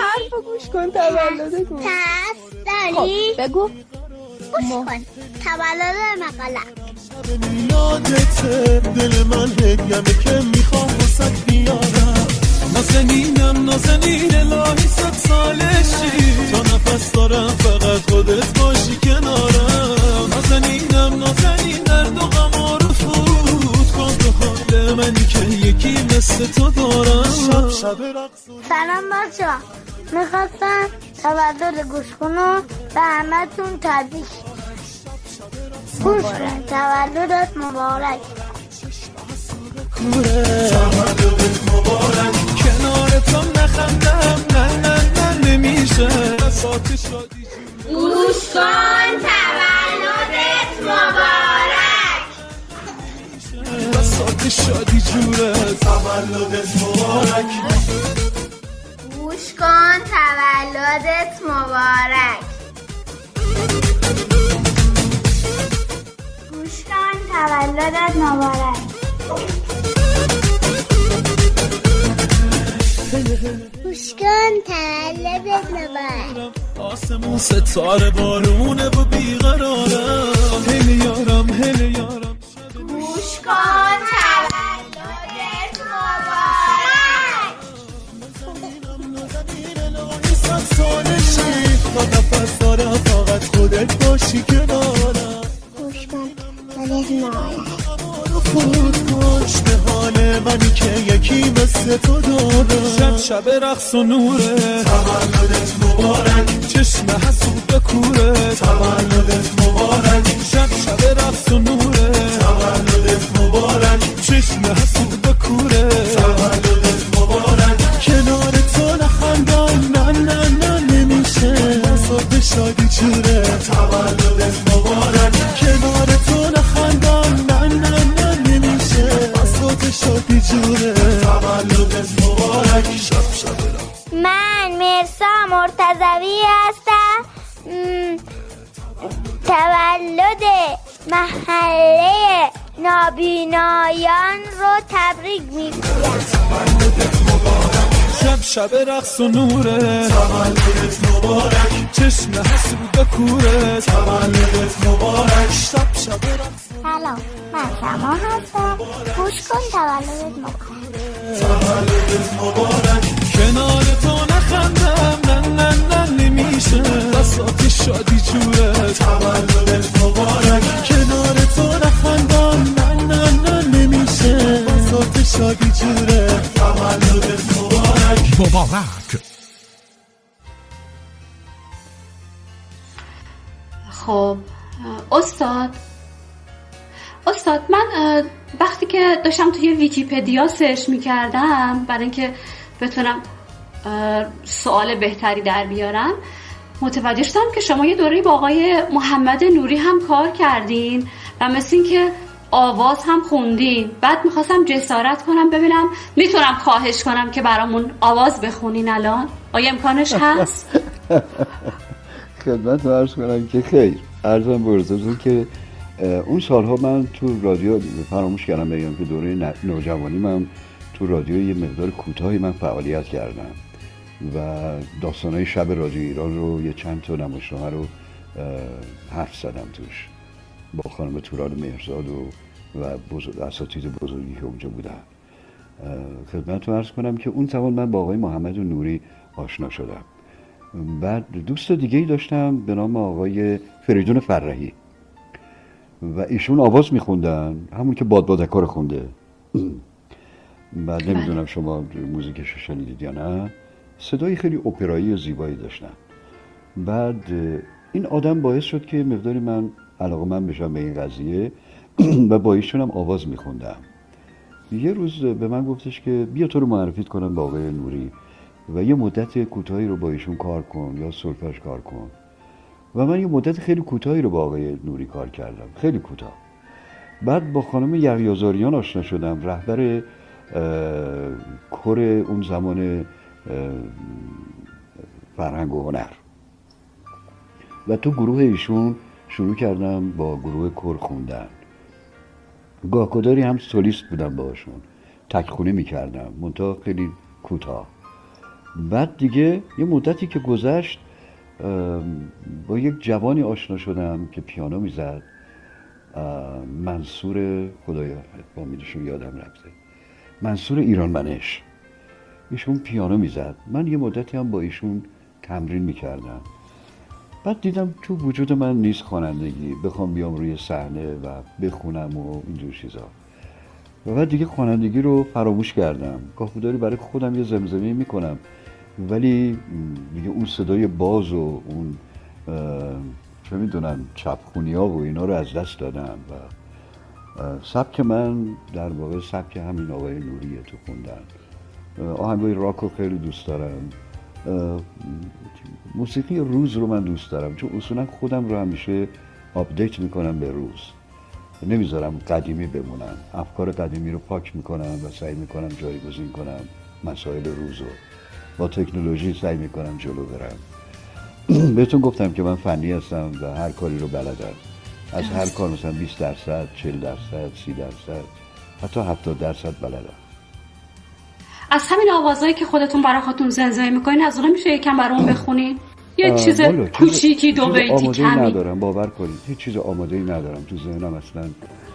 حرف گوش کن تولد کن پس داری. خب بگو. گوش کن. تولد مقرک میلادته دل من هدیمه که می‌خوام واسه بیارم. نازنینم نازنین الهی صد سالشی تا نفس دارم فقط خودت باشی کنارم. نازنینم نازنین درد و غم فوت کن تو حال منی که یکی مثل تو دارم. شب شب و سلام بچه می‌خواستم تولد گوش کنم به همتون تبریک گوش کن تولدت مبارک. تولدت مبارک. کنار تو نخندم. نه نه نه نمیشه. گوش کن تولدت مبارک. بساط شادی جوره تولدت مبارک. گوش کن تولدت مبارک. گوش کن تولدت مبارک. گوش کن تولدت مبارک آسمون ستاره بارونه و بیقرارم هل یارم هل یارم. گوش کن تولدت مبارک سالشی تا نفس دارم فقط خودت باشی کنارم. تولدت مبارک فوت کش به حال منی که یکی مثل تو دارم شب شب رقص و نوره. تولدت مبارک چشم حسود کوره تولدت مبارک شب شب رقص و نوره. تولدت مبارک چشم حسود کوره تولدت مبارک کنار تو نخندم. نه نه نه نمیشه. بساط شادی جوره تولدت مبارک کنار تو تولدت مبارک شب شب من مرسا مرتضوی هستم. تولد محله نابینایان رو تبریک می‌گویم. شب شب رقص و نوره. تولدت مبارک چشم حسود به کوره. تولدت مبارک شب شب رقص سلام من سما هستم. گوش کن تولدت مبارک. تولدت مبارک کنار تو نخندم نه نه نه نمیشه. بساط شادی جوره. تولدت مبارک. کنار تو نخندم. شادی جوره تولدت مبارک. مبارک خب استاد. استاد من وقتی که داشتم توی ویکیپدیا سرچ می‌کردم برای اینکه بتونم سوال بهتری در بیارم متوجه شدم که شما یه دوره با آقای محمد نوری هم کار کردین و مثل که آواز هم خوندین. بعد می‌خواستم جسارت کنم ببینم می‌تونم خواهش کنم که برامون آواز بخونین الان. آیا امکانش هست؟ خدمت رو کنم که خیر. ارزم برزتون که اون سالها من تو رادیو فراموش کردم بگم که دوره نوجوانی من تو رادیو یه مقدار کوتاهی من فعالیت کردم و داستانهای شب رادیو ایران رو یه چند تا نمایشنامه رو حرف زدم توش. با خانم توران مهرزاد و و بزرگ اساتید بزرگی که اونجا بودن. خدمت رو ارز کنم که اون زمان من با آقای محمد نوری آشنا شدم. بعد دوست دیگه ای داشتم به نام آقای فریدون فرهی. و ایشون آواز میخوندن همون که باد بادکار خونده. بعد نمی‌دونم شما موزیکش شنیدید یا نه. صدای خیلی اپرایی و زیبایی داشتن. بعد این آدم باعث شد که مقداری من علاقه من بشم به این قضیه و با ایشون هم آواز میخوندم. یه روز به من گفتش که بیا تو رو معرفیت کنم با آقای نوری و یه مدت کوتاهی رو با ایشون کار کن یا سلفش کار کن. و من یه مدت خیلی کوتاهی رو با آقای نوری کار کردم خیلی کوتاه. بعد با خانم یغیازاریان آشنا شدم رهبر کر اون زمان فرهنگ و هنر. و تو گروه ایشون شروع کردم با گروه کر خوندن. گاهگداری هم سولیست بودم باشون تکخونه می‌کردم. منتها خیلی کوتاه. بعد دیگه یه مدتی که گذشت با یک جوانی آشنا شدم که پیانو می‌زد. منصور خدایا با میدشون یادم رفته. منصور ایران منش. ایشون پیانو می‌زد. من یه مدتی هم با ایشون تمرین می‌کردم. بعد دیدم تو وجود من نیست خوانندگی. بخوام بیام روی صحنه و بخونم و اینجور چیزا. و بعد دیگه خوانندگی رو فراموش کردم. گاهی برای خودم یه زمزمه می‌کنم. ولی دیگه اون صدای باز و اون چه می‌دونم چپخونی ها و اینا رو از دست دادم و سبک من در واقع سبک همین آقای نوریه تو خوندن. آهنگای راک رو خیلی دوست دارم. موسیقی روز رو من دوست دارم چون اصولا خودم رو همیشه آپدیت می‌کنم به روز. نمی‌ذارم قدیمی بمونم. افکار قدیمی رو پاک می‌کنم و سعی می‌کنم جایگزین کنم مسائل روز رو. با تکنولوژی سعی می‌کنم جلو برم. بهتون گفتم که من فنی هستم و هر کاری رو بلدم. از هر کار مثلا 20 درصد 40 درصد 30 درصد حتی 70 درصد بلدم. از همین آوازهایی که خودتون برای خودتون زنزایی می‌کنین از اون میشه یکم برامون بخونین. یه چیز کوچیکی دو بیتی کمی ندارم باور کنید. هیچ چیز آماده ای ندارم. تو ذهنم اصلا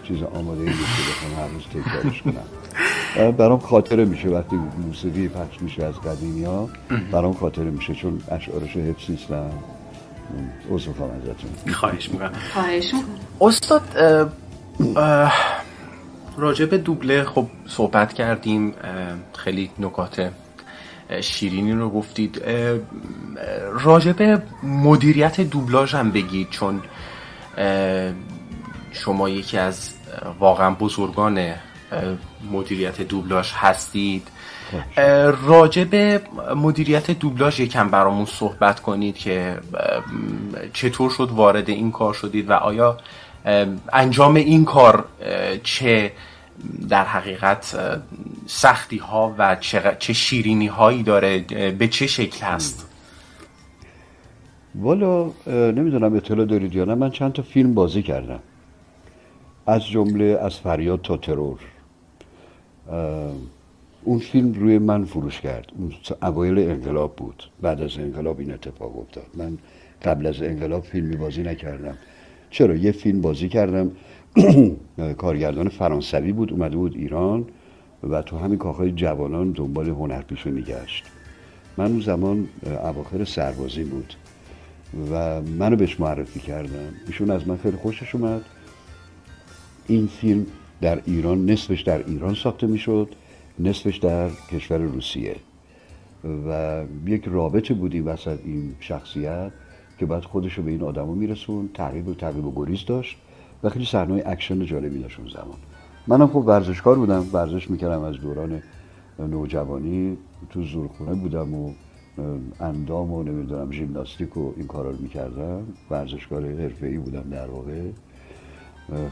چیز آماده ای نیست که بخوام هر روز تکرارش کنم. برام خاطره میشه وقتی موسیقی پخش میشه از قدیمی ها برام خاطره میشه چون اشعارش حفظ نیستم عذر خواهم ازتون. خواهش می‌کنم. خواهش می‌کنم. استاد راجب دوبله خب صحبت کردیم خیلی نکات شیرینی رو گفتید. راجب مدیریت دوبلاژ هم بگید چون شما یکی از واقعا بزرگان مدیریت دوبلاژ هستید. راجب مدیریت دوبلاژ یکم برامون صحبت کنید که چطور شد وارد این کار شدید و آیا انجام این کار چه در حقیقت سختی ها و چه شیرینی هایی داره به چه شکل هست؟ والا نمی‌دونم اطلاع دارید یا نه من چند تا فیلم بازی کردم. از جمله از فریاد تا ترور. اون فیلم روی من فروش کرد. اوایل انقلاب بود. بعد از انقلاب این اتفاق افتاد. من قبل از انقلاب فیلمی بازی نکردم. چرا یه فیلم بازی کردم. کارگردان فرانسوی بود اومده بود ایران و تو همین کاخهای جوانان دنبال هنرپیشه میگشت. من اون زمان اواخر سربازی بود و منو بهش معرفی کردم ایشون از من خیلی خوشش اومد. این فیلم در ایران نصفش در ایران ساخته می‌شد نصفش در کشور روسیه. و یک رابطه بودی وسط این شخصیت. که بعد خودش رو به این آدمو میرسوند تعقیب و تعقیب و گریز داشت و خیلی صحنه اکشن جالبی داشت اون زمان. منم خب ورزشکار بودم ورزش می‌کردم از دوران نوجوانی تو زورخونه بودم و اندام و نمی‌دونم ژیمناستیک و این کارا رو می‌کردم. ورزشکار ای بودم در واقع.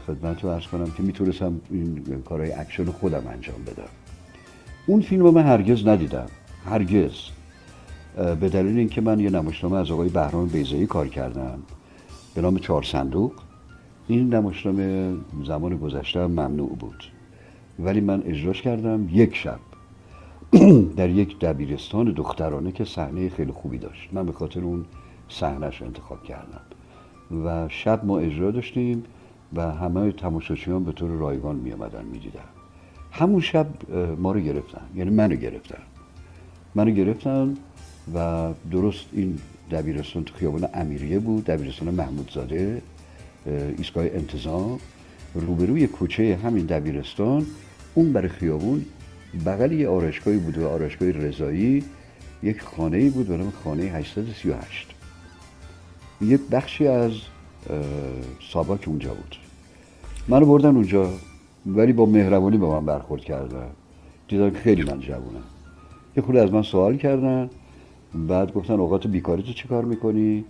خدمت رو عرض کنم که می‌تونستم این کارهای اکشن خودم انجام بدم. اون فیلم رو من هرگز ندیدم. هرگز. به دلیل اینکه من یه نمایشنامه از آقای بهرام بیزایی کار کردم. به نام چهار صندوق. این نمایشنامه زمان گذشته ممنوع بود. ولی من اجراش کردم یک شب. در یک دبیرستان دخترانه که صحنه خیلی خوبی داشت. من به خاطر اون صحنهش انتخاب کردم. و شب ما اجرا داشتیم و همه تماشاچیان به طور رایگان می آمدن می دیدن. همون شب ما رو گرفتن. یعنی منو گرفتن. منو گرفتن و درست این دبیرستان تو خیابان امیریه بود دبیرستان محمودزاده ایستگاه انتظام. روبروی کوچه همین دبیرستان اون برای خیابون بغل یه آرشگاهی بود و آرشگاه رضایی. یک خانه بود به نام خانه 838 یک بخشی از ساباک اونجا بود. منو بردن اونجا ولی با مهربانی با من برخورد کردن. دیدن خیلی من جوونم. یه خود از من سوال کردن. بعد گفتن اوقات بیکاری تو چه کار می‌کنی؟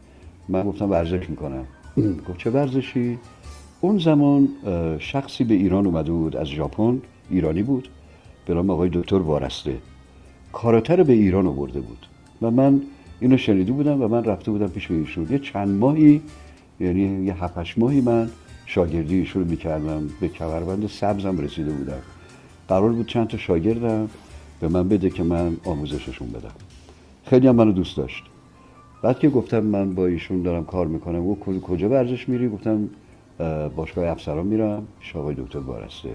من گفتم ورزش می‌کنم. گفت چه ورزشی؟ اون زمان شخصی به ایران اومده بود از ژاپن ایرانی بود به نام آقای دکتر وارسته. کاراته رو به ایران آورده بود. و من اینو شنیده بودم و من رفته بودم پیش ایشون. یه چند ماهی یعنی یه هفتش ماهی من شاگردی ایشون می‌کردم. به کمربند سبزم رسیده بودم. قرار بود چند تا شاگردم به من بده که من آموزششون بدم. خیلی هم منو دوست داشت. بعد که گفتم من با ایشون دارم کار می‌کنم و کجا ورزش میری؟ گفتم باشگاه افسران میرم. شاقای دکتر بارسته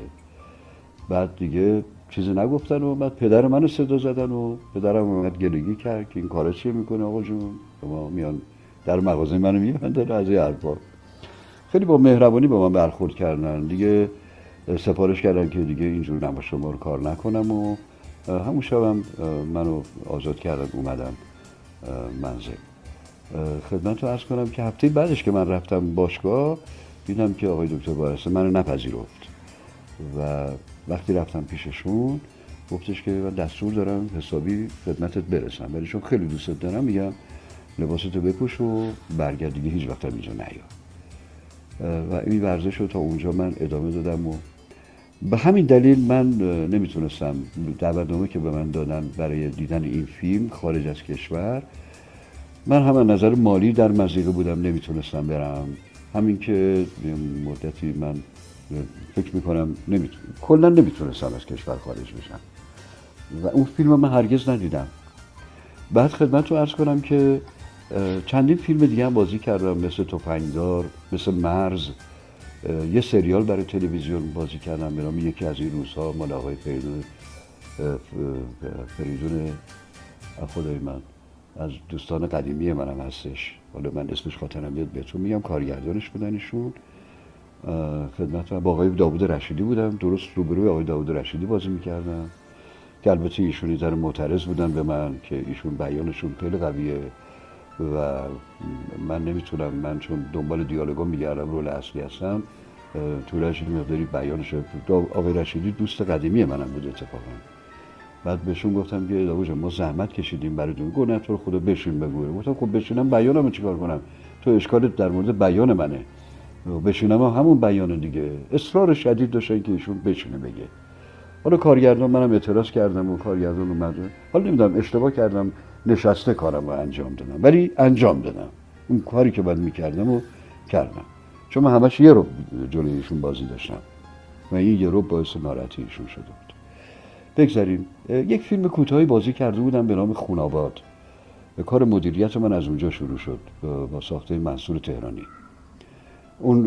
بعد دیگه چیزی نگفتن و بعد پدر منو صدا زدن و پدرم اومد گلگی کرد که این کارا چیه می‌کنه آقا جون؟ ما میان در مغازه منو میبندن از این حرفا. خیلی با مهربانی با من برخورد کردن. دیگه سفارش کردن که دیگه اینجور نباشه شما رو کار نکنم و همون شبم منو آزاد کردن اومدم منزل. خدمت رو ارز کنم که هفته بعدش که من رفتم باشگاه دیدم که آقای دکتر بارسته منو نپذیرفت. و وقتی رفتم پیششون گفتش که من دستور دارم حسابی خدمتت برسم. ولی چون خیلی دوستت دارم میگم لباستو بپوش و برگرد دیگه هیچ وقت اینجا نیا. و این ورزش رو تا اونجا من ادامه دادم و به همین دلیل من نمی‌تونستم دعوتنامه که به من دادن برای دیدن این فیلم خارج از کشور من هم نظر مالی در مزیقه بودم نمی‌تونستم برم. همین که مدتی من فکر می‌کنم نمی‌تونم کلا نمی‌تونستم از کشور خارج بشم. و اون فیلم من هرگز ندیدم. بعد خدمت رو ارز کنم که چندین فیلم دیگه هم بازی کردم مثل توفنگدار مثل مرز. یه سریال برای تلویزیون بازی کردم به نام یکی از این روزها مال آقای فریدون فریدون خدای من از دوستان قدیمی منم هستش. حالا من اسمش خاطرم بیاد بهتون میگم کارگردانش بودن ایشون خدمت با آقای داوود رشیدی بودم. درست روبروی آقای داوود رشیدی بازی می‌کردم. که البته ایشون یه معترض بودن به من که ایشون بیانشون خیلی قویه. و من نمی‌تونم من چون دنبال دیالوگا میگردم رول اصلی هستم طولش مقداری بیانش آقای رشیدی دوست قدیمی منم بود اتفاقا. بعد بهشون گفتم که داوود ما زحمت کشیدیم برای دون گفت تو خدا بشین بگو. گفتم خب بشینم بیانمو چیکار کنم؟ تو اشکالت در مورد بیان منه. بشینم همون بیان دیگه. اصرار شدید داشتن که ایشون بشینه بگه. حالا کارگردان منم اعتراض کردم و کارگردان اومد. حالا نمی‌دونم اشتباه کردم. نشسته کارم رو انجام دادم. ولی انجام دادم. اون کاری که باید می‌کردم و کردم. چون من همش یه رو جلوی ایشون بازی داشتم. و این یه رو باعث ناراحتی شده بود. بگذاریم. یک فیلم کوتاهی بازی کرده بودم به نام خوناباد. کار مدیریت من از اونجا شروع شد. با ساخته منصور تهرانی. اون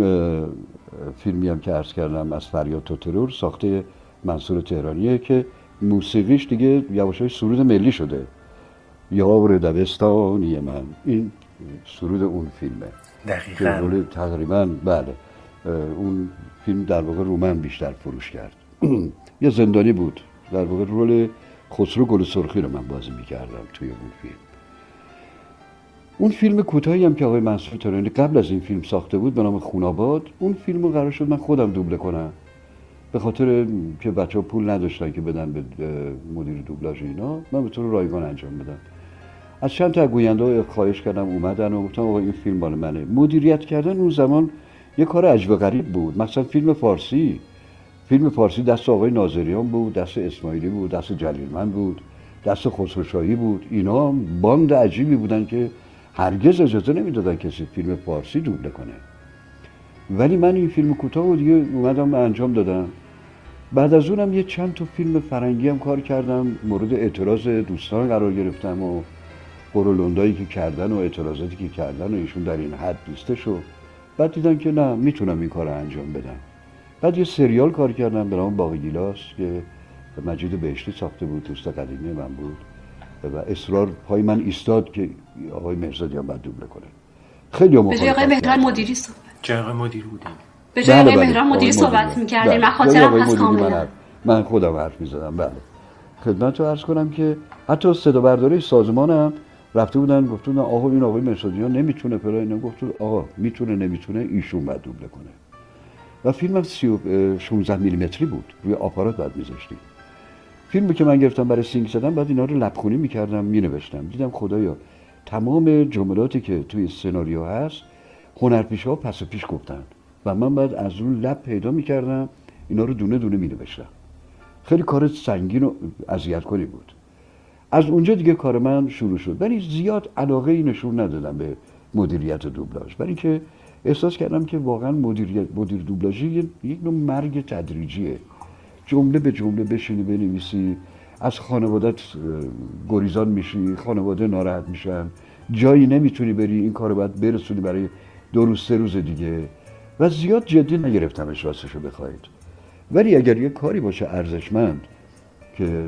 فیلمی هم که عرض کردم از فریاد توترور ساخته منصور تهرانیه که موسیقیش دیگه یواشای سرود ملی شده. یار دبستانی من. این سرود اون فیلمه. دقیقا. تقریبا بله. اون فیلم در واقع رومن بیشتر فروش کرد. یه زندانی بود. در واقع رول خسرو گل سرخی رو من بازی می‌کردم توی اون فیلم. اون فیلم کوتاهی هم که آقای منصور ترانی قبل از این فیلم ساخته بود به نام خوناباد اون فیلم رو قرار شد من خودم دوبله کنم. به خاطر که بچه ها پول نداشتن که بدن به مدیر دوبلاژ اینا من به طور رایگان انجام بدم. از چند تا گوینده خواهش کردم اومدن و گفتم آقا این فیلم مال منه. مدیریت کردن اون زمان یه کار عجب غریب بود. مثلا فیلم فارسی. فیلم فارسی دست آقای ناظریان بود دست اسماعیلی بود دست جلیلمن بود دست خسروشاهی بود. اینا باند عجیبی بودن که هرگز اجازه نمی‌دادن کسی فیلم فارسی دوبله کنه ولی من این فیلم کوتاه و دیگه اومدم انجام دادم. بعد از اونم یه چند تا فیلم فرنگی هم کار کردم. مورد اعتراض دوستان قرار گرفتم و قرولندایی که کردن و اعتراضاتی که کردن و ایشون در این حد نیسته شد بعد دیدم که نه می‌تونم این کار رو انجام بدم. بعد یه سریال کار کردم به نام باغ گیلاس که مجید بهشتی ساخته بود دوست قدیمی من بود. و اصرار پای من ایستاد که آقای مرزادیان باید دوبله کنه. خیلی به جای آقای مهران مدیری صحبت مدیر بودیم. به جای بله، آقای بله. مهران مدیری. صحبت می‌کردیم. بله. من خاطرم جای هست آقای مدیری من, کاملا من خودم حرف می‌زدم. بله. خدمت رو عرض کنم که حتی صدا برداری سازمانم رفته بودن گفته بودن آقا این آقای مهرزادیان نمی‌تونه فلان اینا گفت آقا می‌تونه نمی‌تونه ایشون باید دوبله کنه. و فیلمم سی و- اه، 16 میلیمتری بود روی آپارات باید میذاشتیم. فیلمی که من گرفتم برای sync زدن بعد اینا رو لبخونی می‌کردم مینوشتم. دیدم خدایا تمام جملاتی که توی سناریو هست هنرپیشه ها پس و پیش گفتن. و من بعد از اون لب پیدا می‌کردم اینا رو دونه دونه مینوشتم. خیلی کار سنگین و اذیت کنی بود. از اونجا دیگه کار من شروع شد. ولی زیاد علاقه ای نشون ندادم به مدیریت دوبلاژ. برای اینکه احساس کردم که واقعا مدیریت مدیر دوبلاژی یک نوع مرگ تدریجیه. جمله به جمله بشینی بنویسی از خانوادت گریزان میشی خانواده ناراحت میشن. جایی نمی‌تونی بری این کار باید برسونی برای دو روز سه روز دیگه. و زیاد جدی نگرفتمش راستشو بخواید. ولی اگر یه کاری باشه ارزشمند که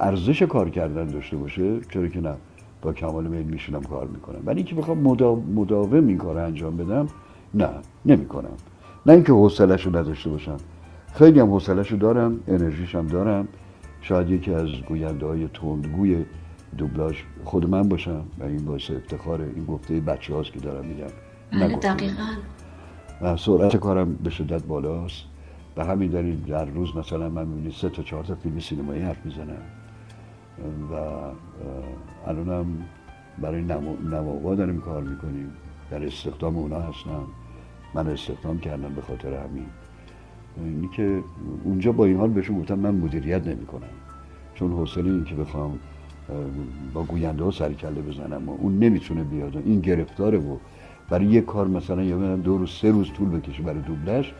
ارزش کار کردن داشته باشه چرا که نه؟ با کمال میل میشونم کار می‌کنم. ولی اینکه بخوام مدا- مداوم این کار انجام بدم نه نمی‌کنم. نه اینکه حوصله‌ش رو نداشته باشم. خیلی هم حوصله‌ش رو دارم انرژیش هم دارم. شاید یکی از گوینده های تندگوی دوبلاژ خود من باشم و این باعث افتخاره. این گفته بچه هاست که دارم میگم. بله دقیقا. و سرعت کارم به شدت بالاست. به همین دلیل در روز مثلا من می‌بینید سه تا چهار تا فیلم سینمایی حرف می‌زنم. و الانم برای نماوا داریم کار می‌کنیم. در استخدام اونا هستم. من استخدام کردم به خاطر همین. اینی که اونجا با این حال بهشون گفتم من مدیریت نمی‌کنم. چون حوصله این که بخوام با گوینده ها سر کله بزنم و اون نمی‌تونه بیاد. این گرفتاره و برای یه کار مثلا یا بدم دو روز سه روز طول بکشه برای دوبلش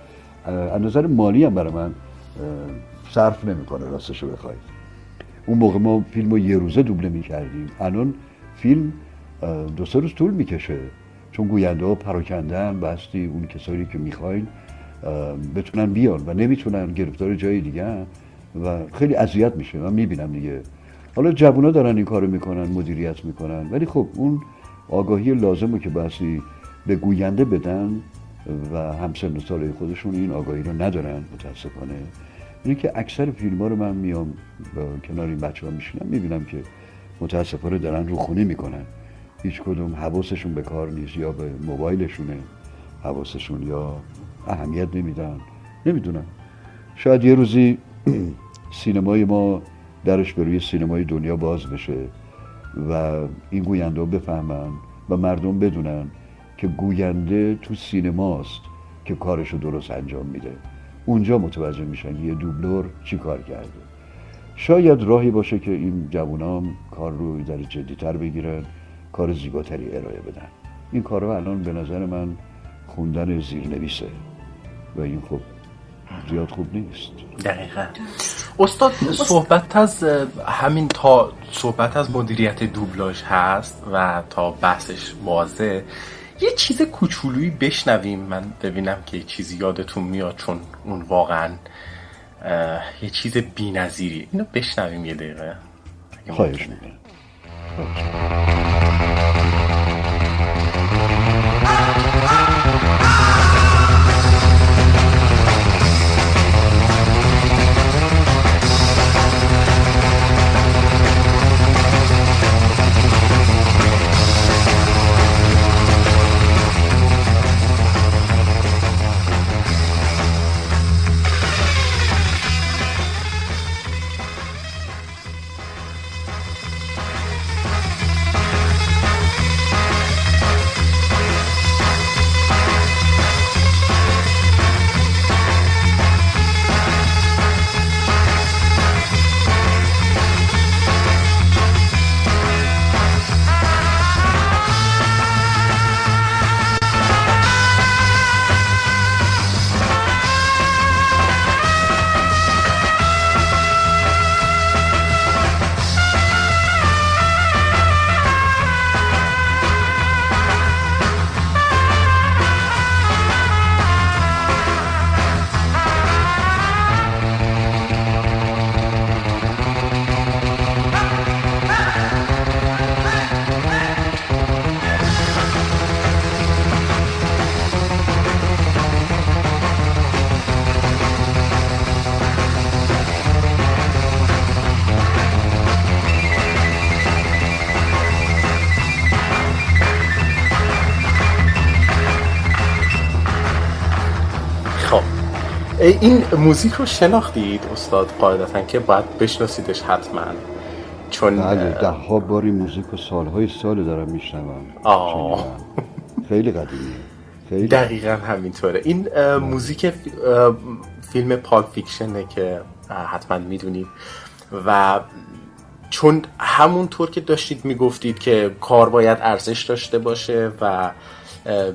از نظر مالی هم برای من صرف نمی‌کنه راستشو بخواید. اون موقع ما فیلم رو یه روزه دوبله می‌کردیم. الان فیلم دو سه روز طول می‌کشه. چون گوینده ها پراکندن بستی اون کسایی که می‌خواین بتونن بیان و نمی‌تونن گرفتار جای دیگه و خیلی اذیت میشه. من می‌بینم دیگه. حالا جوونا دارن این کارو می‌کنن مدیریت می‌کنن. ولی خب اون آگاهی لازمه که بسی به گوینده بدن و همسن و خودشون این آگاهی رو ندارن متاسفانه. اینه که اکثر فیلم ها رو من میام کنار این بچه ها میشینم می‌بینم که متاسفانه دارن روخونی می‌کنن. هیچ کدوم حواسشون به کار نیست یا به موبایلشونه حواسشون یا اهمیت نمیدن. نمی‌دونم شاید یه روزی سینمای ما درش به روی سینمای دنیا باز بشه و این گوینده بفهمن و مردم بدونن که گوینده تو سینماست که کارشو درست انجام میده. اونجا متوجه میشن یه دوبلور چی کار کرده. شاید راهی باشه که این جوانام کار رو در جدیتر بگیرن کار زیباتری ارائه بدن. این کارها الان به نظر من خوندن زیرنویسه. و این خب زیاد خوب نیست. دقیقا. استاد صحبت از همین تا صحبت از مدیریت دوبلاژ هست و تا بحثش بازه یه چیز کوچولویی بشنویم. من ببینم که یه چیزی یادتون میاد چون اون واقعا یه چیز بی‌نظیریه اینو بشنویم یه دقیقه. خواهش. می‌کنم. این موزیک رو شناختید استاد قاعدتا که باید بشناسیدش حتما. چون بله ده ها باری موزیک و سالهای سال دارم میشنوم. خیلی قدیمیه. خیلی. دقیقا همینطوره. این اه، موزیک فیلم پال فیکشنه که حتما می‌دونید. و چون همونطور که داشتید می‌گفتید که کار باید ارزش داشته باشه و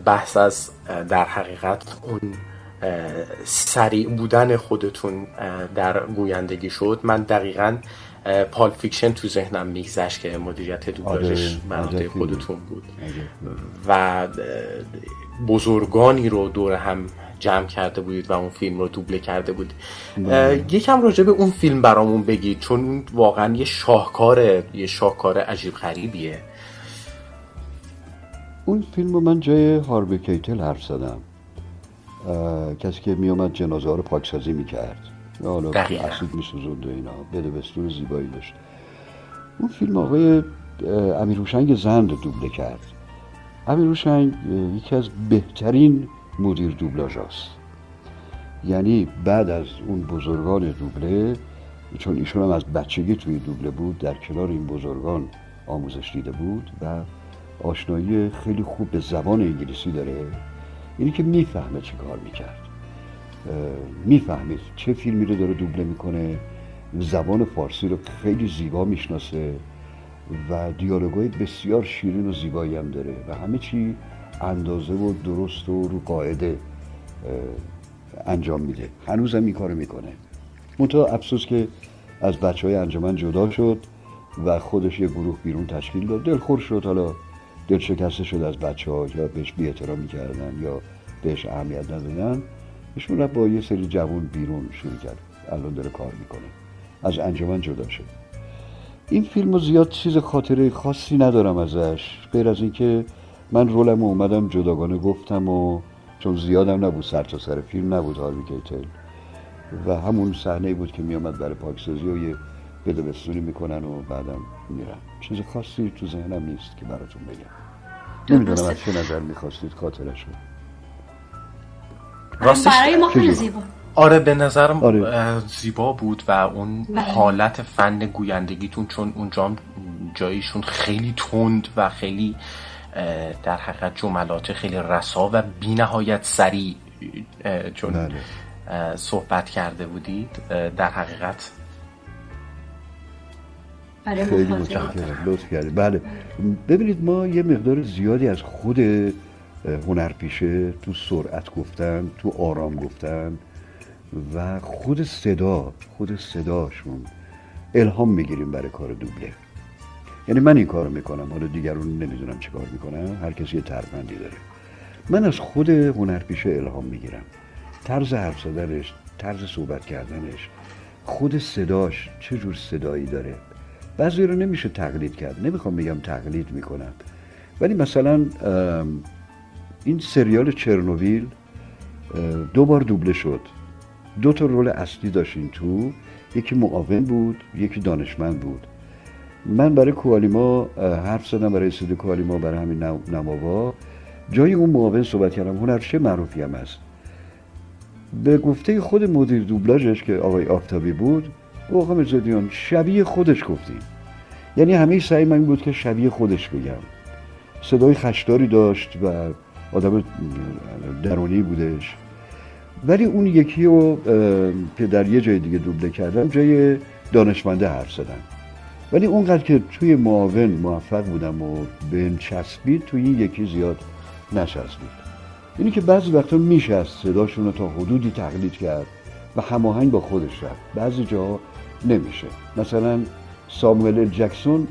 بحث از در حقیقت اون سریع بودن خودتون در گویندگی شد. من دقیقا Pulp Fiction تو ذهنم میگذشت که مدیریت دوبلاژش آره، مناطق. خودتون بود. و بزرگانی رو دور هم جمع کرده بودید و اون فیلم رو دوبله کرده بود. یکم راجع به اون فیلم برامون بگید چون واقعا یه شاهکاره یه شاهکار عجیب غریبیه. اون فیلم رو من جای هاربی کیتل حرف زدم. کسی که میومد جنازه ها رو پاکسازی می‌کرد حالا. اسید میسوزوند و اینا بده بستون زیبایی داشت اون فیلم آقای امیر هوشنگ زند دوبله کرد امیر هوشنگ یکی از بهترین مدیر دوبلاژ هست. یعنی بعد از اون بزرگان دوبله چون ایشون هم از بچگی توی دوبله بود در کنار این بزرگان آموزش دیده بود و آشنایی خیلی خوب به زبان انگلیسی داره اینی که می‌فهمه چه کار می‌کرد. می‌فهمید چه فیلمی رو داره دوبله می‌کنه. زبان فارسی رو خیلی زیبا می‌شناسه و دیالوگای بسیار شیرین و زیبایی هم داره و همه چی اندازه و درست و رو قاعده انجام میده. هنوز هم این کارو می‌کنه. منتها افسوس که از بچه های انجمن جدا شد و خودش یه گروه بیرون تشکیل داد. دلخور شد حالا. دل شکسته شد از بچه ها یا بهش بی احترامی یا بهش اهمیت ندادن ایشون با یه سری جوان بیرون شروع کرد. الان داره کار می‌کنه. از انجمن جدا شد. این فیلم زیاد چیز خاطره خاصی ندارم ازش. غیر از اینکه من رولم رو اومدم جداگانه گفتم و چون زیادم نبود سر تا سر فیلم نبود هاروی کیتل. و همون صحنه بود که میامد برای پاکسازی و یه بده بستونی می‌کنن و بعدم میرن. چیز خاصی تو ذهنم نیست که براتون بگم نمی‌دونم از چه نظر می‌خواستید خاطرش رو راستش برای ما خیلی؟ زیبا آره به نظرم آره. زیبا بود و اون بله. حالت فن گویندگیتون چون اونجا هم جایشون خیلی تند و خیلی در حقیقت جملات خیلی رسا و بی نهایت سریع چون بله. صحبت کرده بودید در حقیقت برای خیلی. متشکرم. لطف کردید بله. ببینید ما یه مقدار زیادی از خود هنرپیشه تو سرعت گفتن تو آرام گفتن و خود صدا خود صداشون الهام می‌گیریم برای کار دوبله. یعنی من این کارو می‌کنم. حالا دیگرون نمی‌دونم چه کار می‌کنم هر کسی یه ترفندی داره. من از خود هنرپیشه الهام می‌گیرم. طرز حرف زدنش طرز صحبت کردنش خود صداش چه جور صدایی داره. بعضی رو نمیشه تقلید کرد. نمی‌خوام بگم تقلید می‌کنم ولی مثلا این سریال چرنوویل دو بار دوبله شد. دو تا رول اصلی داشت این تو. یکی معاون بود یکی دانشمند بود. من برای کوالیما حرف زدم برای استودیو کوالیما برای همین نم- نماوا. جای اون معاون صحبت کردم. هنرپیشه معروفی هم هست؟ به گفته خود مدیر دوبلاژش که آقای آفتابی بود آقا مرزادیان شبیه خودش گفتیم. یعنی همه سعی من بود که شبیه خودش بگم. صدای خشداری داشت و آدم درونی بودش. ولی اون یکی رو که در یه جای دیگه دوبله کردم جای دانشمنده حرف زدم ولی اونقدر که توی معاون موفق بودم و به چسبید توی این یکی زیاد نچسبید. اینی که بعضی وقتا میشه از صداشون رو تا حدودی تقلید کرد و هماهنگ با خودش رفت. بعضی جاها نمیشه. مثلا ساموئل جکسون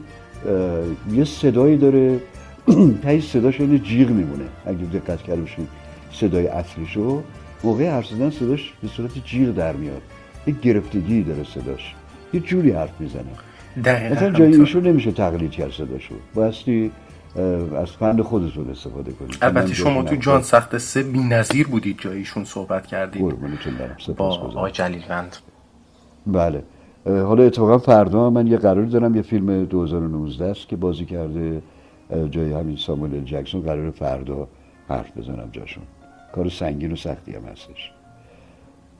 یه صدایی داره تایی صداش یعنی جیغ میمونه. اگه دقت کرده باشید صدای اصلیشو موقع حرف زدن صداش به صورت جیغ در میاد. یه گرفتگی داره صداش. یه جوری حرف می‌زنه. مثلا جای. ایشون نمیشه تقلید کرد صداشو. بایستی از فن خودتون استفاده کنید. البته شما تو جان سخت سه بی نظیر بودید جایشون صحبت کردید. با آقای جلیلوند بله. حالا اتفاقا فردا من یه قرار دارم یه فیلم 2019 است که بازی کرده جای همین ساموئل جکسون. قرار فردا حرف بزنم جاشون. کار سنگین و سختی هم هستش.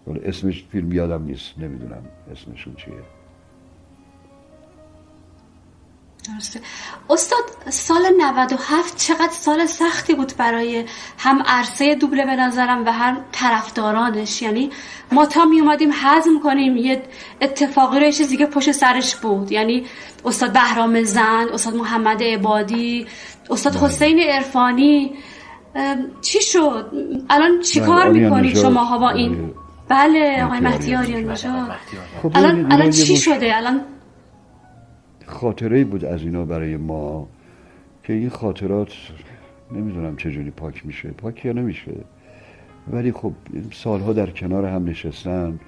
حالا اسمش فیلم یادم نیست نمی‌دونم اسمشون چیه. درسته. استاد سال 97 چقدر سال سختی بود برای هم عرصه دوبله به نظرم و هم طرفدارانش. یعنی ما تا می اومدیم حزم کنیم یه اتفاقی رو یه چیزی که پشت سرش بود. یعنی استاد بهرام زند استاد محمد عبادی استاد حسین عرفانی. چی شد؟ الان چی بله، می‌کنید. شما؟ ها با این؟ بله. آقای مهدی آریان خب الان الان چی شده؟ الان خاطره بود از اینا برای ما که این خاطرات نمی‌دونم چجوری پاک میشه پاک یا نمیشه. ولی خب سالها در کنار هم نشستن.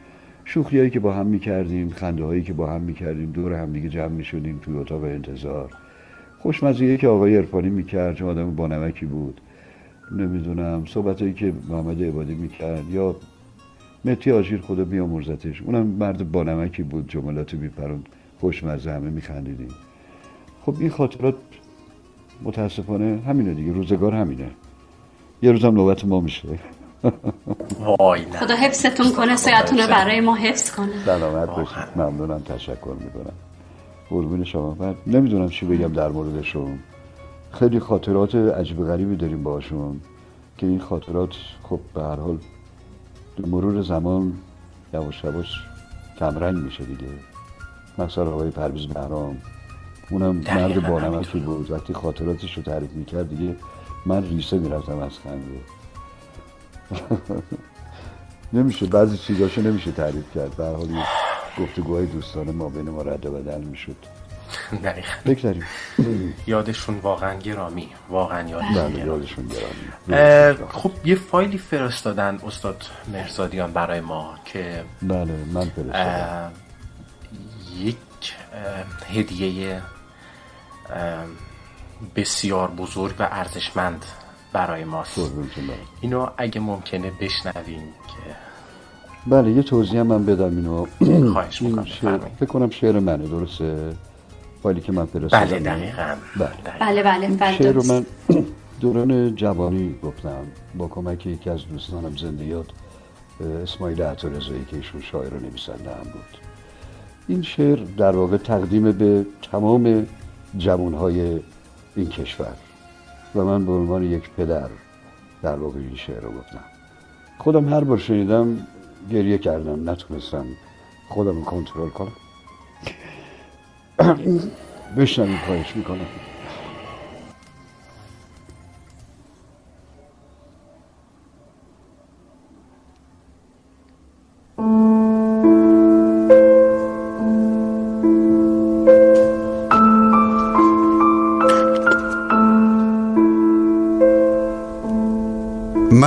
شوخی هایی که با هم می‌کردیم خنده هایی که با هم می‌کردیم دور هم دیگه جمع می‌شدیم توی اتاق انتظار. خوشمزه که آقای عرفانی می‌کرد چون آدم بانمکی بود. نمی‌دونم صحبت هایی که محمد عبادی می‌کرد یا متی آجیر خدا بیامرزتش. اونم مرد بانمکی بود جملات میپروند خوشمزه همه میخندیدیم. خب این خاطرات متاسفانه همینه دیگه روزگار همینه. یه روزم نوبت ما میشه. وای نه. خدا حفظتون کنه سیاتون رو برای ما حفظ کنه. سلامت باشید. ممنونم تشکر می‌کنم. قربون شما. من نمی‌دونم چی بگم در موردشون. خیلی خاطرات عجیب غریبی داریم باشون که این خاطرات خب به هر حال به مرور زمان یواش یواش کمرنگ میشه دیگه. مثلا آقای پرویز بهرام. اونم مرد بانمکی بود وقتی خاطراتش رو تعریف می‌کرد دیگه من ریسه می‌رفتم از خنده. نمیشه بعضی چیزاشو نمیشه تعریف کرد. به حال گفتگوهای دوستانه ما بین ما رد و بدل می‌شد. بگذاریم. یادشون واقعا گرامی. واقعا یادشون بله گرامی. خب یه فایلی فرستادن استاد مرزادیان برای ما که بله من فرستادم. یک هدیه بسیار بزرگ و ارزشمند برای ماست. اینو اگه ممکنه بشنویم که بله یه توضیح هم من بدم اینو. خواهش این می‌کنم،. فکر کنم شعر منه درسته؟ فایلی که من فرستادم بله دقیقا. بله. بله. بله بله شعر رو. من دوران جوانی گفتم. با کمک یکی از دوستانم زندیات اسماعیل عطارضایی که ایشون شاعر و نویسنده هم بود. این شعر در واقع تقدیم به تمام جوانهای این کشور. و من به عنوان یک پدر در واقع این شعر رو گفتم. خودم هر بار شنیدم گریه کردم نتونستم خودم کنترل کنم. بشنوید خواهش می‌کنم.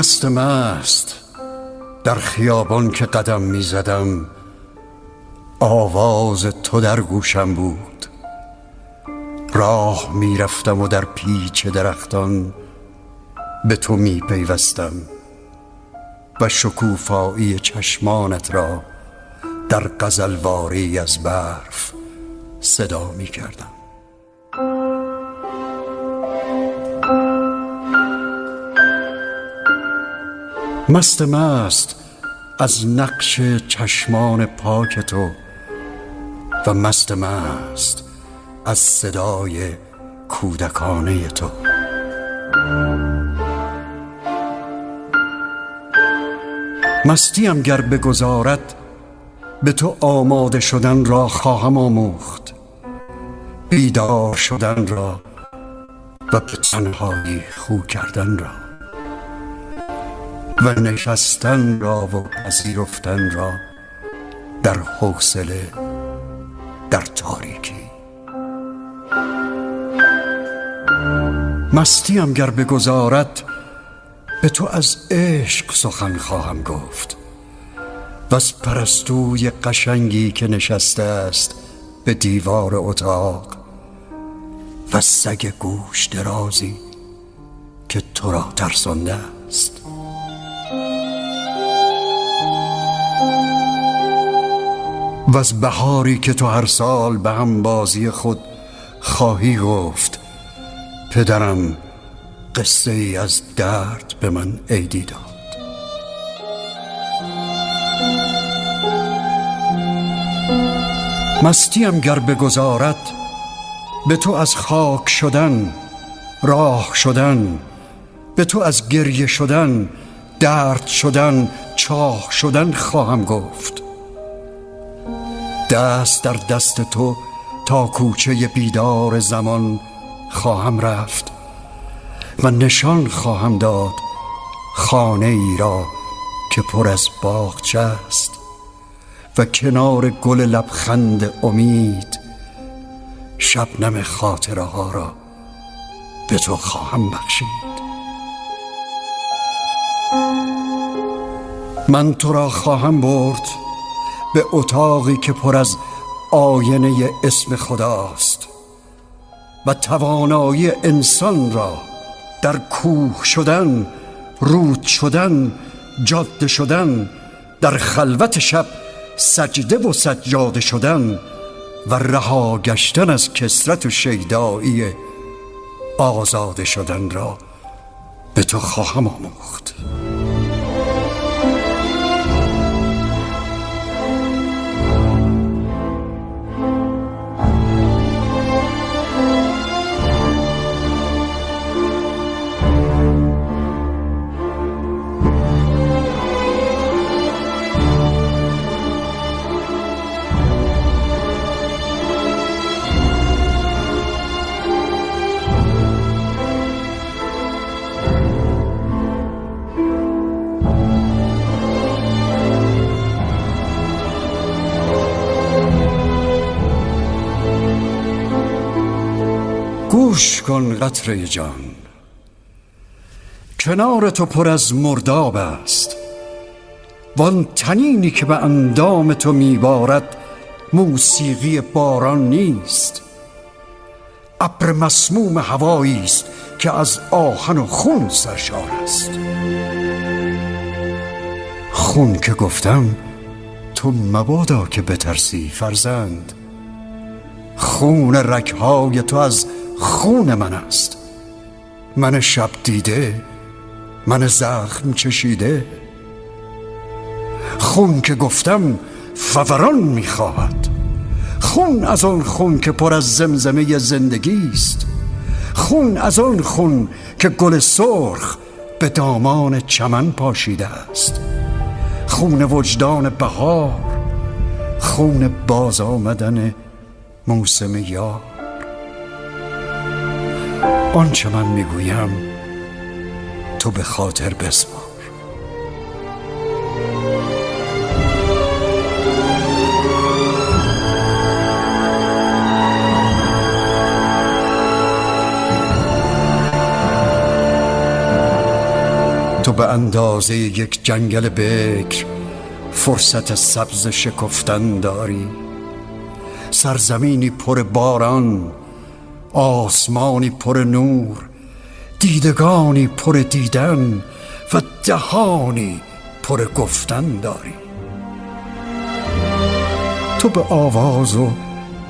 مست مست. در خیابان که قدم می زدم آواز تو در گوشم بود. راه می رفتم و در پیچ درختان به تو می پیوستم و شکوفایی چشمانت را در غزلواری از برف صدا می کردم. مست مست از نقش چشمان پاک تو و مست مست از صدای کودکانه تو. مستیم گر بگذارد به تو آماده شدن را خواهم آموخت. بیدار شدن را و به تنهایی خو کردن را. و نشستن را و پذیرفتن را در حوصله در تاریکی. مستیم گر بگذارد به تو از عشق سخن خواهم گفت. و از پرستوی قشنگی که نشسته است به دیوار اتاق و سگ گوش درازی که تو را ترسانده است. و از بهاری که تو هر سال به هم بازی خود خواهی گفت پدرم قصه ای از درد به من عیدی داد. مستیم گر بگذارد به تو از خاک شدن راه شدن به تو از گریه شدن درد شدن چاه شدن خواهم گفت. دست در دست تو تا کوچه بیدار زمان خواهم رفت و نشان خواهم داد خانه ای را که پر از باغچه است و کنار گل لبخند امید شبنم خاطره ها را به تو خواهم بخشید. من تو را خواهم برد به اتاقی که پر از آینه اسم خداست و توانایی انسان را در کوه شدن رود شدن جاده شدن در خلوت شب سجده و سجاده شدن و رها گشتن از کسرت و شیدایی آزاده شدن را به تو خواهم آموخت. کن قطره جان. کنار تو پر از مرداب است. وان تنینی که به اندام تو میبارد موسیقی باران نیست. ابر مسموم هوایی است که از آهن و خون سرشار است. خون که گفتم تو مبادا که بترسی فرزند. خون رکهای تو از خون من است. من شب دیده من زخم چشیده. خون که گفتم فوران می‌خواهد خون از آن خون که پر از زمزمه زندگی است. خون از آن خون که گل سرخ به دامان چمن پاشیده است. خون وجدان بهار خون باز آمدن موسم یار. آنچه من می‌گویم تو به خاطر بسپار. تو به اندازه یک جنگل بکر فرصت سبز شکفتن داری. سرزمینی پر باران آسمانی پر نور دیدگانی پر دیدن و دهانی پر گفتن داری. تو به آواز و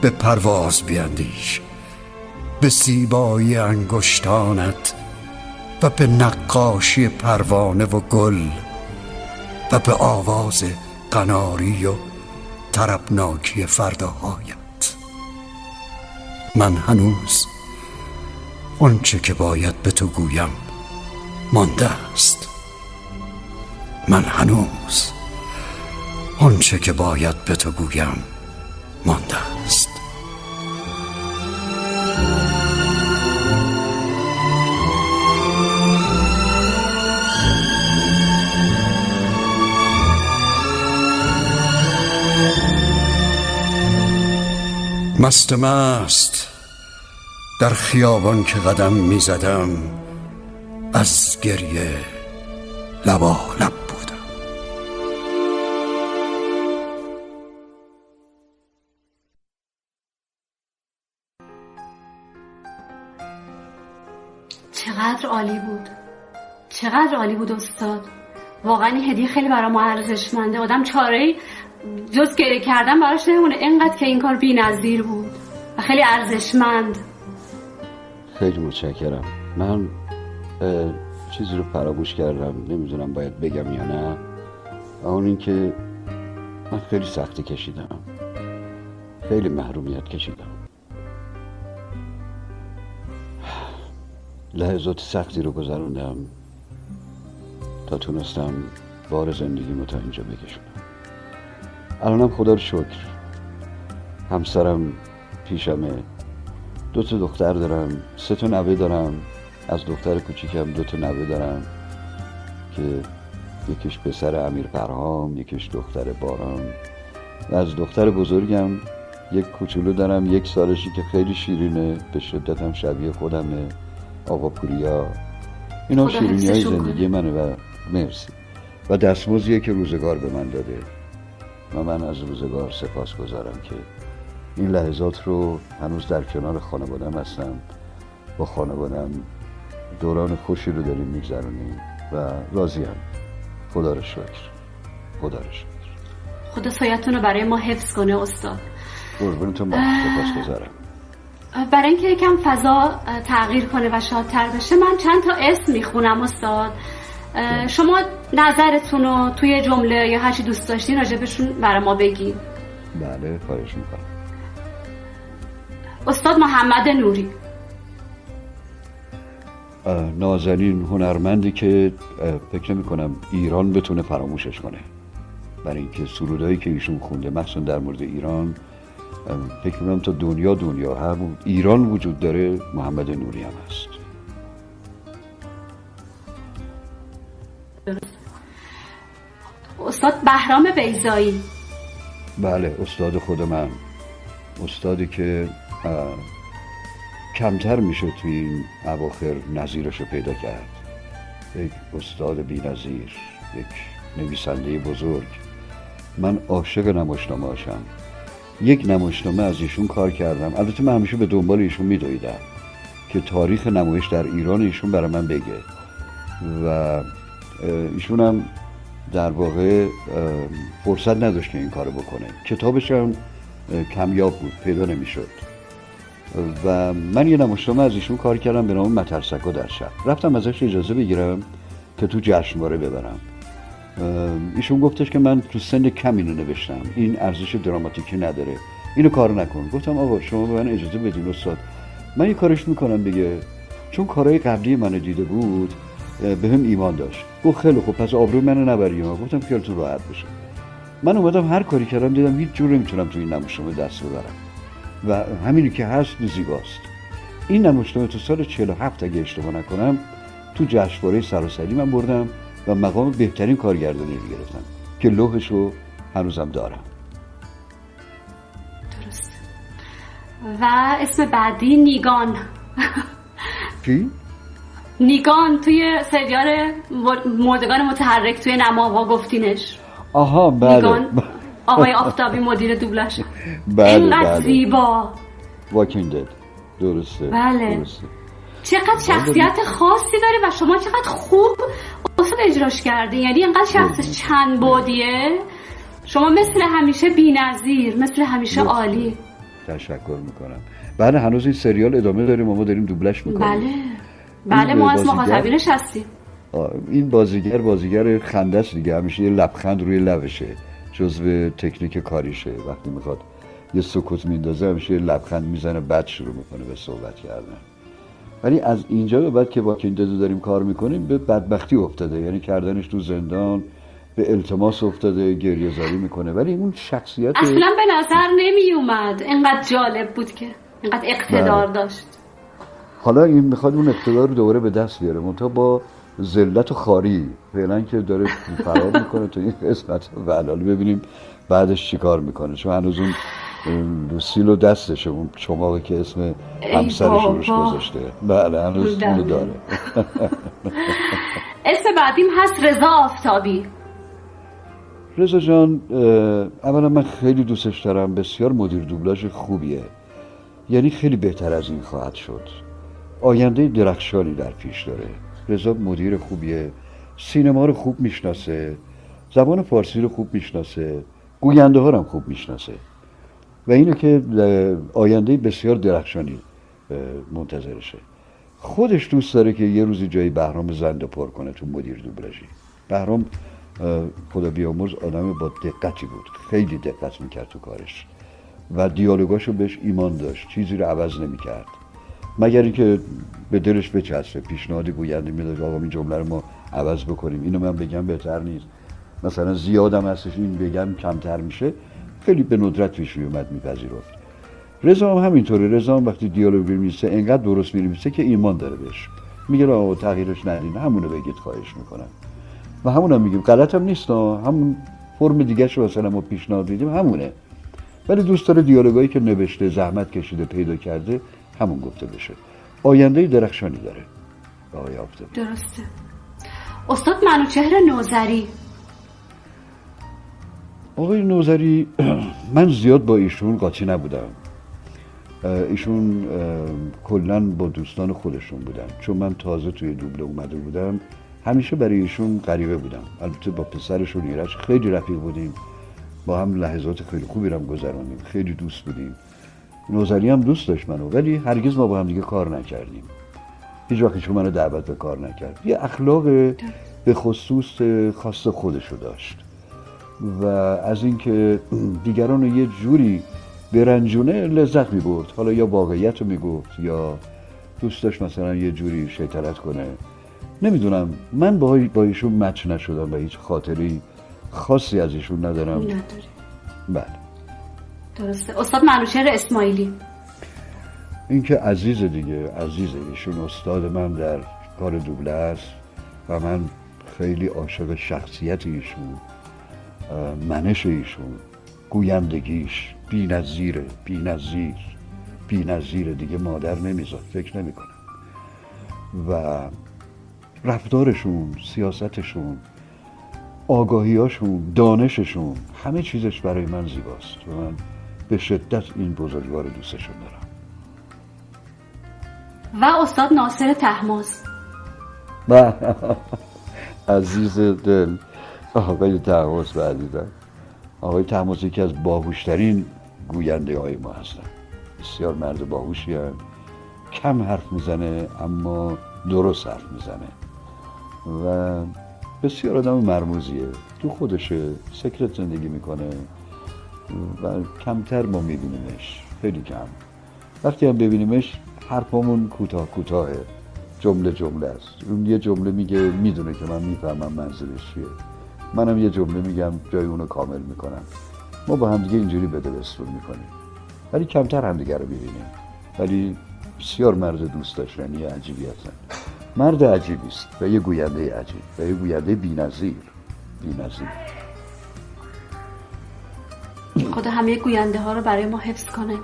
به پرواز بیندیش به زیبایی انگشتانت و به نقاشی پروانه و گل و به آواز قناری و طربناکی فرداهایت. من هنوز. آنچه که باید به تو گویم مانده است. من هنوز. آنچه که باید به تو گویم مانده است. مست مست در خیابان که قدم می زدم از گریه لبا لب بودم. چقدر عالی بود. چقدر عالی بود استاد. واقعا این هدیه خیلی برای ما ارزشمنده. آدم چاره جز گریه کردن براش نمونه. اینقدر که این کار بی نظیر بود و خیلی ارزشمند. خیلی متشکرم. من چیزی رو فراموش کردم نمی‌دونم باید بگم یا نه. اون اینکه من خیلی سختی کشیدم. خیلی محرومیت کشیدم. لحظات سختی رو گذروندم تا تونستم بار زندگیمو تا اینجا بکشونم الانم خدا رو شکر. همسرم پیشمه. دو تا دختر دارم سه تا نوه دارم. از دختر کوچیکم دو تا نوه دارم که یکیش پسر امیر پرهام یکیش دختر باران. و از دختر بزرگم یک کوچولو دارم یک سالشی که خیلی شیرینه به شدت هم شبیه خودمه آقا پوریا. اینا شیرینی های زندگی منه و مرسی. و دستمزدیه که روزگار به من داده. و من از روزگار سپاس گذارم که این لحظات رو هنوز در کنار خانوادم هستم. با خانوادم دوران خوشی رو داریم میگذرونیم و راضیم خدا رو شکر. خدا رو شکر. خدا سایتون رو برای ما حفظ کنه استاد. قربونتون. سپاس گذارم برای اینکه یکم فضا تغییر کنه و شادتر بشه من چند تا اسم می‌خونم استاد. اه، شما نظرتون رو توی جمله یا هرچی دوست داشتین راجبشون برای ما بگین. بله خواهش می‌کنم. استاد محمد نوری. نازنین هنرمندی که فکر نمی کنم ایران بتونه فراموشش کنه. برای اینکه سرودایی که ایشون خونده مخصوصا در مورد ایران فکر می‌کنم تا دنیا دنیا همون ایران وجود داره محمد نوری هم هست. استاد بهرام بیزایی بله استاد خود من. استادی که کمتر میشه توی این اواخر نظیرش رو پیدا کرد. یک استاد بی نظیر یک نویسنده بزرگ. من عاشق نمایشنامه هاشم. یک نمایشنامه از ایشون کار کردم. البته من همیشه به دنبال ایشون میدویدم که تاریخ نمایش در ایران ایشون برای من بگه. و ایشون هم در واقع فرصت نداشت که این کارو بکنه. کتابش هم کمیاب بود پیدا نمی‌شد. و من یه نمایشنامه از ایشون کار کردم به نام مترسکا در شب رفتم ازش اجازه بگیرم که تو جشنواره ببرم. ایشون گفتش که من تو سن کم اینو نوشتم. این ارزش دراماتیکی نداره. اینو کار نکن. گفتم آقا شما به من اجازه بدین استاد. من یه کارش می‌کنم دیگه. چون کارهای قبلی منو دیده بود به هم ایمان داشت. گفت خیلی خوب پس آبروی منو نبری. ها گفتم خیالتون راحت بشه. من اومدم هر کاری کردم دیدم هیچ جور نمی‌تونم تو این نمایشنامه دست ببرم. و همینی که هست زیباست. این نمایشنامه تو سال 47 اگه اشتباه نکنم تو جشنواره سراسری من بردم و مقام بهترین کارگردانی رو گرفتم که لوحش رو هنوزم دارم. درست. و اسم بعدی نیگان. کی؟ نیگان توی سریال مر- مردگان متحرک توی نماوا گفتینش. آها بله. نیگان. آقای آفتابی مدیر دوبلاژ بله اینقدر بله زیبا. واکینگ دد درسته بله. درسته. چقدر شخصیت خاصی داره و شما چقدر خوب اصلا اجراش کردین یعنی اینقدر شخص چند بودیه. شما مثل همیشه بی‌نظیر مثل همیشه درسته. عالی. تشکر می‌کنم. بله هنوز این سریال ادامه داریم. و ما داریم دوبلش می‌کنیم. بله. بله ما از مخاطبینش هستیم. این بازیگر بازیگر خنده است دیگه. همیشه یه لبخند روی لبشه. جزو تکنیک کاریشه. وقتی می‌خواد یه سکوت میندازه همیشه لبخند می‌زنه بعد شروع می‌کنه به صحبت کردن. ولی از اینجا به بعد که با کیندزو داریم کار می‌کنیم به بدبختی افتاده. یعنی کردنش تو زندان به التماس افتاده گریه زاری می‌کنه. ولی اون شخصیت اصلا به نظر نمی اومد اینقدر جالب بود که اینقدر اقتدار بله. داشت. حالا این می‌خواد اون اقتدار رو دوباره به دست بیاره. منتها با ذلت و خاری. فعلا که داره فرار می‌کنه تو این قسمت. و الان ببینیم بعدش چیکار می‌کنه. چون هنوز اون لوسیل و دستشه اون چماقی که اسم همسرش روش. گذاشته. بله هنوز اونو بله. داره. اسم بعدیم هست رضا آفتابی. رضا جان اولا من خیلی دوستش دارم. بسیار مدیر دوبلاژ خوبیه. یعنی خیلی بهتر از این خواهد شد. آینده درخشانی در پیش داره. رضا مدیر خوبیه. سینما رو خوب می‌شناسه. زبان فارسی رو خوب می‌شناسه. گوینده ها رو هم خوب می‌شناسه. و اینو که آینده بسیار درخشانی منتظرشه. خودش دوست داره که یه روزی جای بهرام زنده پر کنه تو مدیر دوبلاژی بهرام خدا بیامرز آدم با دقتی بود. خیلی دقت می‌کرد تو کارش. و دیالوگاشو بهش ایمان داشت. چیزی رو عوض نمی‌کرد. مگر اینکه به دلش بچسبه پیشنهادی گوینده می‌داد آقا این جمله رو ما عوض بکنیم. اینو من بگم بهتر نیست. مثلا زیادم هستش این بگم کمتر میشه. خیلی به ندرت پیش اومد میپذیرفت. رضا هم همینطوره. رضا هم وقتی دیالوگ میمیسه انقدر درست میمیسه که ایمان داره بهش. میگه آقا تغییرش ندین. همونو بگید خواهش می‌کنم. و همون هم میگیم. غلط هم نیست همون فرم دیگه شو مثلا ما پیشنهاد دیدیم همونه. ولی دوست داره دیالوگایی که نوشته زحمت کشیده پیدا کرده همون گفته بشه. آینده درخشانی داره. آقای درسته. استاد منوچهر نوزری. آقای نوزری من زیاد با ایشون قاطی نبودم. ایشون کلا با دوستان خودشون بودن. چون من تازه توی دوبله اومده بودم همیشه برای ایشون غریبه بودم. البته با پسرشون ایرج خیلی رفیق بودیم. با هم لحظات خیلی خوبی رم گذراندیم خیلی دوست بودیم. نوزری هم دوست داشت منو ولی هرگز ما با هم دیگه کار نکردیم. هیچ وقت ایشون منو دعوت به کار نکرد. یه اخلاق به خصوص خاص خودشو داشت. و از اینکه دیگران رو یه جوری برنجونه لذت می برد حالا یا واقعیت رو می گفت یا دوست داشت مثلا یه جوری شیطنت کنه. نمی‌دونم. من با, با ایشون مچ نشدم و هیچ خاطری خاصی از ایشون ندارم. نداری بله. درسته. استاد منوشهر اسماعیلی. این که عزیز دیگه عزیز ایشون استاد من در کار دوبله است و من خیلی عاشق شخصیت ایشون منش ایشون گویندگیش بی نظیره بی نظیر بی نظیره دیگه مادر نمیذاد فکر نمی‌کنم. و رفتارشون سیاستشون آگاهیاشون دانششون همه چیزش برای من زیباست. و من به شدت این بزرگوار دوستشون دارم. و استاد ناصر تحماس عزیز دل. آقای تحماس و عزیزم. آقای تحماس یکی از باهوشترین گوینده های ما هستن. بسیار مرد باهوشی هم. کم حرف می‌زنه اما درست حرف می‌زنه. و بسیار آدم مرموزیه. تو خودشه سکرت زندگی می‌کنه. و کمتر ما میبینیمش. خیلی کم. وقتی هم ببینیمش حرفمون کوتاه کوتاهه. جمله جمله است. اون یه جمله میگه می‌دونه که من می‌فهمم منظورش چیه. منم یه جمله میگم جای اونو کامل می‌کنم. ما با هم دیگه اینجوری بده بستون می‌کنیم. ولی کمتر همدیگه رو ببینیم ولی بسیار مرد دوست داشتنی عجیبی هستن مرد عجیبی است و یه گوینده عجیب و یه گوینده بی‌نظیر. بی‌نظیر. خدا همه گوینده ها رو برای ما حفظ کنه.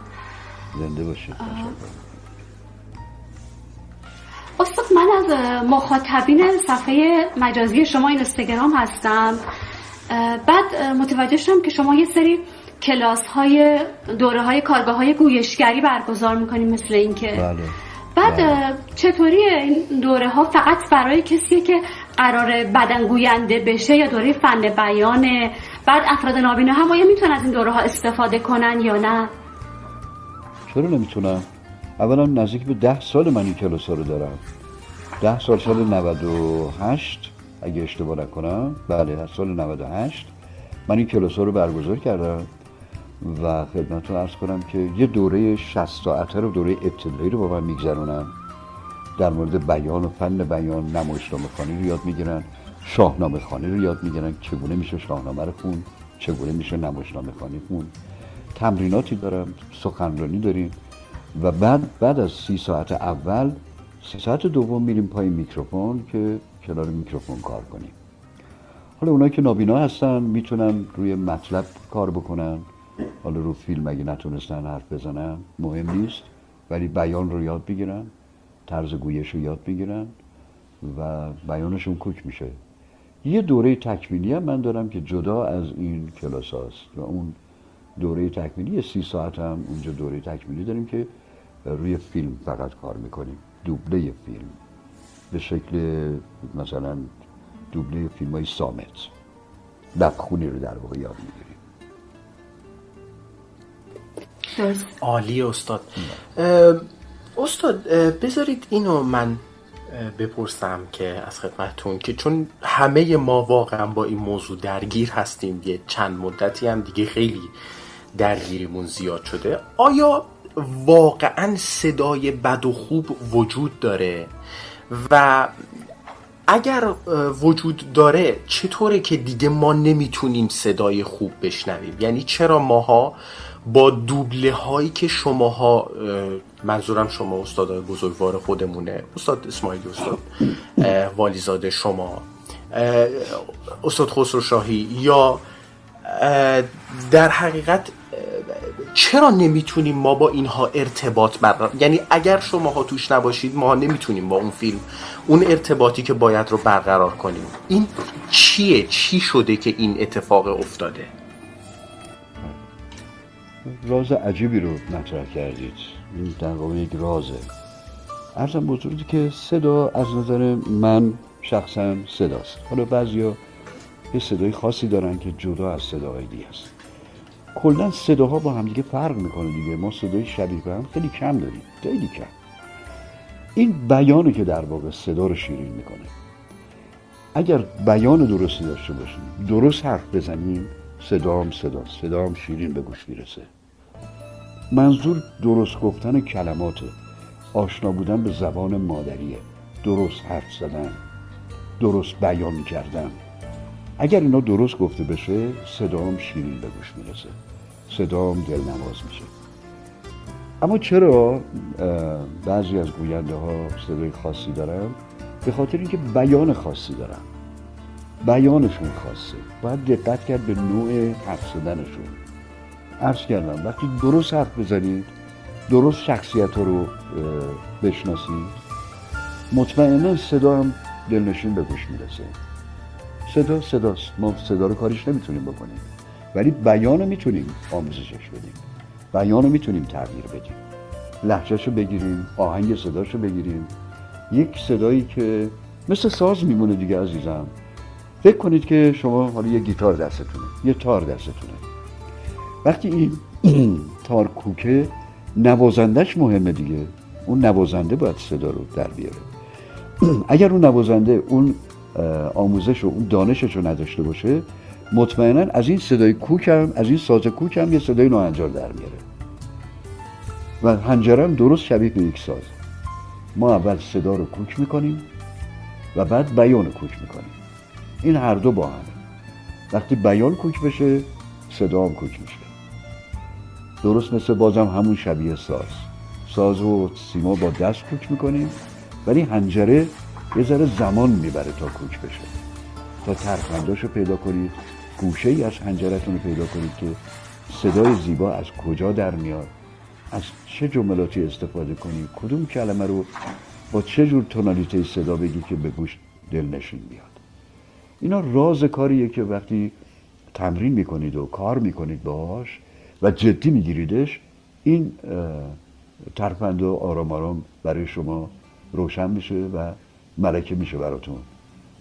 زنده باشه. استاد من از مخاطبین صفحه مجازی شما این اینستاگرام هستم. بعد متوجه شدم که شما یه سری کلاس های دوره های کارگاه های گویشگری برگزار می‌کنیم مثل اینکه. بله. بعد بله. چطوری این دوره ها فقط برای کسی که قرار بدن گوینده بشه یا دوره فن بیانه؟ بعد افراد نابینا هم آیا می‌تونن از این دوره ها استفاده کنن یا نه؟ چرا نمی‌تونم؟ اولا نزدیک به ده سال من این کلاس رو دارم. ده سال سال 98 اگه اشتباه نکنم. بله سال 98 من این کلاس ها رو برگزار کردم و خدمتتون ارز کنم که یه دوره 60 ساعته رو دوره ابتدایی رو با من میگذرونم. در مورد بیان و فن بیان نمایشنامه رو یاد می‌گیرن. شاهنامه خانی رو یاد می‌گیرن چگونه میشه شاهنامه رو خون چگونه میشه نمایشنامه خانی خون تمریناتی دارم سخنرانی داریم و بعد بعد از سی ساعت اول سی ساعت دوم میریم پای میکروفون که کنار میکروفون کار کنیم. حالا اونایی که نابینا هستن می‌تونن روی مطلب کار بکنن. حالا رو فیلم اگه نتونستن حرف بزنن مهم نیست ولی بیان رو یاد بگیرن طرز گویش رو یاد بگیرن و بیانشون کوک میشه. یه دوره تکمیلی هم من دارم که جدا از این کلاس هاست و اون دوره تکمیلی سی ساعت هم اونجا دوره تکمیلی داریم که روی فیلم فقط کار می‌کنیم دوبله فیلم به شکل مثلا دوبله فیلم های سامت لبخونی رو در واقع یاد می‌گیریم. عالی استاد. استاد بذارید اینو من بپرسم که از خدمتتون که چون همه ما واقعا با این موضوع درگیر هستیم یه چند مدتی هم دیگه خیلی درگیریمون زیاد شده آیا واقعا صدای بد و خوب وجود داره؟ و اگر وجود داره چطوره که دیگه ما نمی‌تونیم صدای خوب بشنویم؟ یعنی چرا ماها با دوبله هایی که شماها منظورم شما استادای بزرگوار خودمونه. استاد اسماعیلی استاد والیزاده شما. استاد خسرو شاهی یا در حقیقت چرا نمی‌تونیم ما با اینها ارتباط برقرار یعنی اگر شماها توش نباشید ما نمی‌تونیم با اون فیلم اون ارتباطی که باید رو برقرار کنیم. این چیه؟ چی شده که این اتفاق افتاده؟ راز عجیبی رو مطرح کردید. این در واقع یک رازه. ارزم بزرگی که صدا از نظر من شخصا صداست. حالا بعضیا یه صدای خاصی دارن که جدا از صداهای دیگه است کلا صداها با هم دیگه فرق می‌کنه دیگه. ما صدای شبیه به هم خیلی کم داریم. خیلی کم. این بیانه که در واقع صدا رو شیرین می‌کنه. اگر بیان درستی داشته باشیم درست حرف بزنیم صدام صدا صدام شیرین به گوش می‌رسه. منظور درست گفتن کلمات. آشنا بودن به زبان مادریه. درست حرف زدن. درست بیان کردن. اگر اینا درست گفته بشه صدام شیرین به گوش می‌رسه. صدام دلنواز میشه. اما چرا؟ بعضی از گوینده ها صدای خاصی دارن به خاطر اینکه بیان خاصی دارن. بیانشون خاصه. باید دقت کرد به نوع حرف زدنشون. عرض کردم وقتی درست حرف بزنید درست شخصیت رو بشناسید مطمئنا صدا هم دلنشین به گوش می‌رسه. صدا صداست. ما صدا رو کاریش نمی‌تونیم بکنیم. ولی بیان رو می‌تونیم آموزشش بدیم. بیان رو می‌تونیم تغییر بدیم. لحجهش رو بگیریم آهنگ صداش رو بگیریم. یک صدایی که مثل ساز میمونه دیگه عزیزم. فکر کنید که شما حالا یه گیتار دستتونه یه تار دستتونه. وقتی این تار کوکه نوازندش مهمه دیگه. اون نوازنده باید صدا رو در بیاره. اگر اون نوازنده اون آموزش و اون دانشش رو نداشته باشه مطمئنا از این صدای کوک هم از این ساز کوک هم یه صدای ناهنجار در میاره. و هنجرم درست شبیه به یک ساز. ما اول صدا رو کوک می‌کنیم و بعد بیان کوک می‌کنیم. این هر دو با هم. وقتی بیان کوک بشه صدا هم کوک درست مثل بازم همون شبیه ساز. ساز و سیما با دست کوک می‌کنیم ولی هنجره یه ذره زمان می‌بره تا کوک بشه. تا ترخنداش رو پیدا کنید گوشه ای از هنجرتون رو پیدا کنید که صدای زیبا از کجا در میاد؟ از چه جملاتی استفاده کنید؟ کدوم کلمه رو با چه جور تونالیته صدا بگی که به گوش دلنشین بیاد اینا راز کاریه که وقتی تمرین می‌کنید و کار می‌کنید باهاش و جدی میگیریدش. این ترپند و آرام آرام برای شما روشن میشه و ملکه میشه براتون.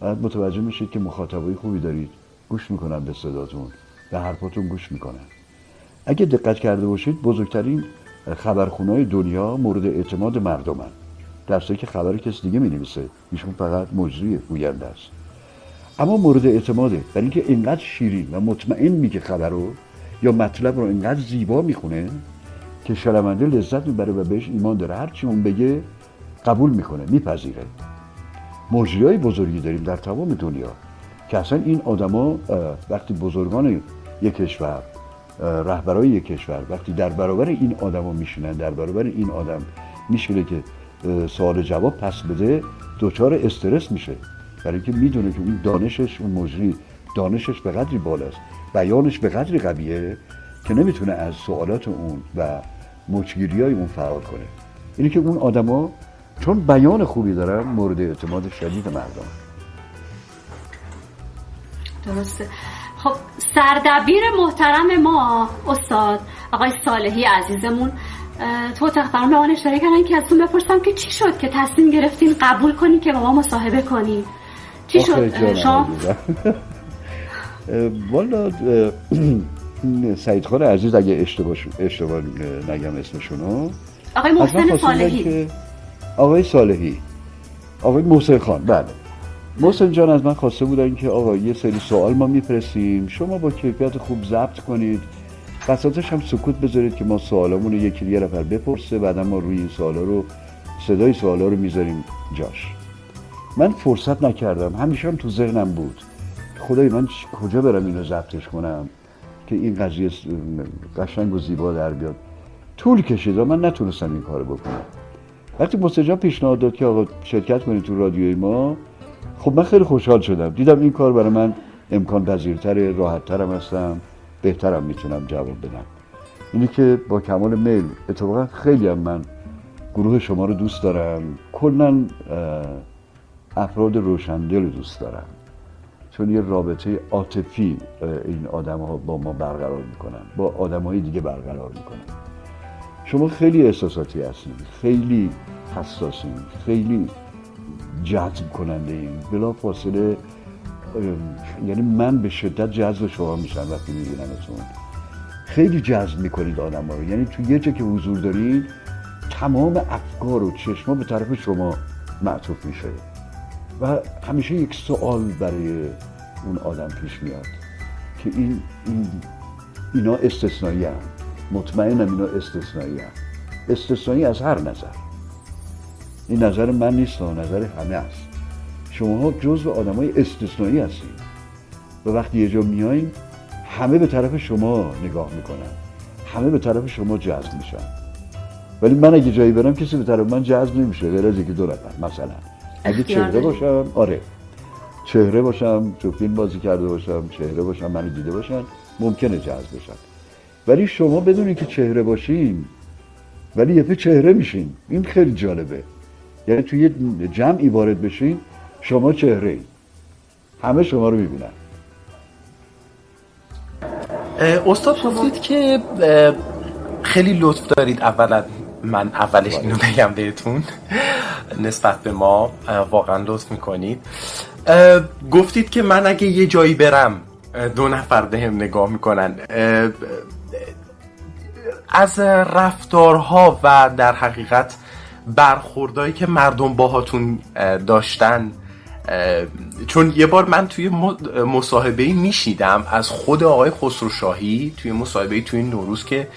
بعد متوجه میشید که مخاطبای خوبی دارید. گوش می‌کنن به صداتون به حرفاتون گوش می‌کنن. اگه دقت کرده باشید بزرگترین خبرخونهای دنیا مورد اعتماد مردمن. در که خبر کسی دیگه می نویسه ایشون فقط مجری گوینده است. اما مورد اعتماده. برای اینکه اینقدر شیرین و مطمئن میگه خبر رو یا مطلب رو اینقدر زیبا می‌خونه که شنونده لذت می‌بره و بهش ایمان داره. هرچی اون بگه قبول می‌کنه میپذیره. مجری های بزرگی داریم در تمام دنیا که اصلا این آدما وقتی بزرگان یک کشور رهبرای یک کشور وقتی در برابر این آدما میشینن در برابر این آدم میشینه که سوال جواب پس بده دچار استرس میشه. برای اینکه می‌دونه که اون دانشش اون مجری دانشش به قدری بالاست بیانش به قدری قویه که نمی‌تونه از سوالات اون و مچگیری های اون فرار کنه. اینه که اون آدما چون بیان خوبی دارن مورد اعتماد شدید مردم. درسته. خب سردبیر محترم ما استاد آقای صالحی عزیزمون تو تختران به آن اشاره کردن که ازتون بپرسم که چی شد که تصمیم گرفتین قبول کنی که با ما مصاحبه کنی؟ چی شد؟ شما؟ والا سعید خان عزیز اگه اشتباه, اشتباه نگم اسمشونو. آقای محسن صالحی. آقای صالحی. آقای محسن خان بله. محسن جان از من خواسته بودن که آقا یه سری سوال ما می‌پرسیم. شما با کیفیت خوب ضبط کنید. بساطش هم سکوت بذارید که ما سوالامون رو یکی یه نفر بپرسه بعدا ما روی این سوالا رو صدای سوالا رو می‌ذاریم جاش. من فرصت نکردم. همیشه هم تو ذهنم بود. خدای من کجا برم اینو ضبطش کنم که این قضیه قشنگ و زیبا در بیاد؟ طول کشید و من نتونستم این کارو بکنم. وقتی مستجاب پیشنهاد داد که آقا شرکت کنید تو رادیوی ما خب من خیلی خوشحال شدم. دیدم این کار برای من امکان پذیرتر راحتترم هستم بهترم می‌تونم جواب بدم. اینی که با کمال میل اتفاقا خیلی هم من گروه شما رو دوست دارم. کلا افراد روشندل رو دوست دارم. چون یه رابطه عاطفی این آدم ها با ما برقرار می‌کنن با آدم های دیگه برقرار می‌کنن. شما خیلی احساساتی هستید خیلی حساسین خیلی جذب کننده این بلا فاصله یعنی من به شدت جذب شما میشم وقتی میبینمتون خیلی جذب می‌کنید آدم ها رو. یعنی تو یه جا که حضور دارید تمام افکار و چشما به طرف شما معطوف میشه. و همیشه یک سوال برای اون آدم پیش میاد که این, این اینا استثنایی هم مطمئنم اینا استثنایی هم استثنایی از هر نظر. این نظر من نیست نظر همه است. شما جزو آدم های استثنایی هستید و وقتی یه جا میایین همه به طرف شما نگاه می‌کنن. همه به طرف شما جذب میشن. ولی من اگه جایی برم کسی به طرف من جذب نمیشه. غیر از یکی دو نفر مثلا. اگه چهره باشم آره. چهره باشم تو فیلم بازی کرده باشم چهره باشم منو دیده باشن ممکنه جذب بشن. ولی شما بدونید که چهره باشین ولی یه چهره میشین این خیلی جالبه. یعنی توی یه جمعی وارد بشین شما چهره ای همه شما رو می‌بینن. استاد گفتید که خیلی لطف دارید اولا. من اولش اینو بگم بهتون. نسبت به ما واقعا لطف می‌کنید. گفتید که من اگه یه جایی برم دو نفر بهم نگاه می‌کنن. از رفتارها و در حقیقت برخوردهایی که مردم باهاتون داشتن چون یه بار من توی مصاحبه میشیدم از خود آقای خسروشاهی توی مصاحبه توی نوروز که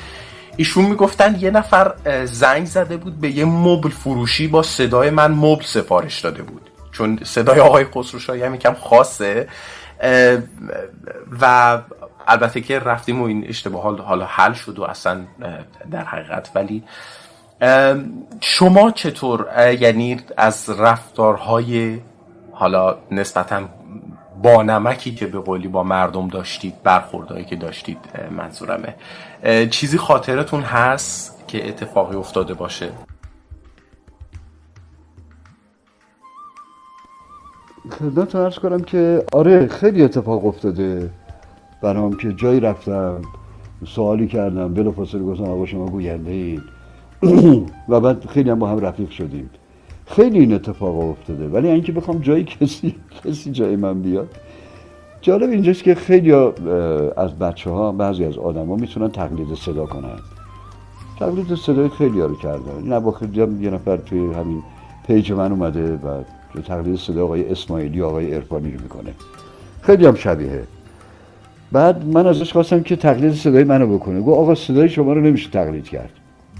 ایشون می‌گفتن یه نفر زنگ زده بود به یه مبل فروشی با صدای من مبل سفارش داده بود. چون صدای آقای خسروشاهی هم یکم خاصه. و البته که رفتیم و این اشتباه حالا حل شد و اصلا در حقیقت. ولی شما چطور یعنی از رفتارهای حالا نسبتا با نمکی که به قولی با مردم داشتید برخوردهایی که داشتید منظورمه چیزی خاطرتون هست که اتفاقی افتاده باشه؟ خدمت ارز کنم که آره خیلی اتفاق افتاده برام که جایی رفتم سوالی کردم بلا فاصله گفتم آقا شما گوینده اید و بعد خیلی هم با هم رفیق شدیم. خیلی این اتفاق افتاده ولی اینکه بخوام جایی کسی کسی جای من بیاد جالب اینجاست که خیلی از بچه ها بعضی از آدم ها می‌تونن تقلید صدا کنن. تقلید صدای خیلی ها رو کردن. این اواخر یه نفر توی همین پیج من اومده و تقلید صدا آقای اسماعیلی آقای ارفانی رو می‌کنه. خیلی هم شبیه بعد من ازش خواستم که تقلید صدای منو بکنه. گو آقا صدای شما رو نمیشه تقلید کرد.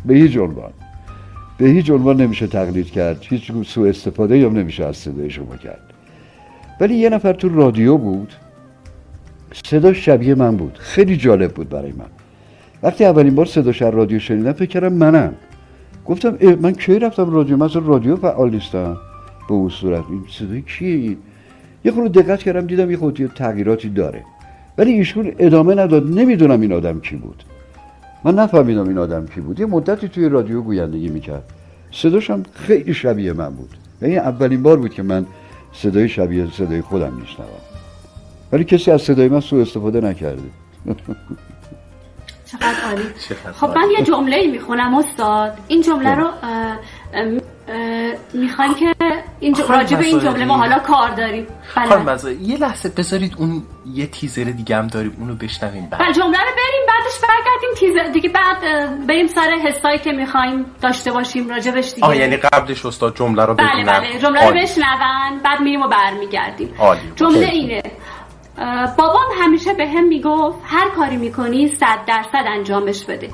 به هیچ عنوان. به هیچ عنوان نمیشه تقلید کرد. هیچ سوء استفاده هم نمیشه از صدای شما کرد. ولی یه نفر تو رادیو بود. صدا شبیه من بود. خیلی جالب بود برای من. وقتی اولین بار صدا شر رادیو شنیدم فکر کردم منم. گفتم من کی رفتم رادیو؟ من رادیو فعال نیستم. به اون صورت. این صدای کیه یه خورده دقت کردم دیدم یه خودی تغییراتی داره. ولی ایشون ادامه نداد. نمی‌دونم این آدم کی بود. من نفهمیدم این آدم کی بود. یه مدتی توی رادیو گویندگی می‌کرد. صداش هم خیلی شبیه من بود. و این اولین بار بود که من صدای شبیه صدای خودم میشنوم. ولی کسی از صدای من سوء استفاده نکرده. چقدر عالی. خب من یه جمله می‌خونم استاد. این جمله رو می‌خوایم که این راجع به این جمله ما حالا کار داریم. بله. یه لحظه بذارید اون یه تیزر دیگه هم داریم اونو بشنویم بعد. بله جمله رو بریم بعدش برگردیم تیزر دیگه. بعد بریم سر حسایی که می‌خوایم داشته باشیم راجبش دیگه. آه یعنی قبلش استاد جمله رو بله بله. جمله رو بشنون بعد میریم و برمیگردیم. جمله اینه. بابام همیشه به هم می‌گفت هر کاری می‌کنی صد درصد انجامش بده.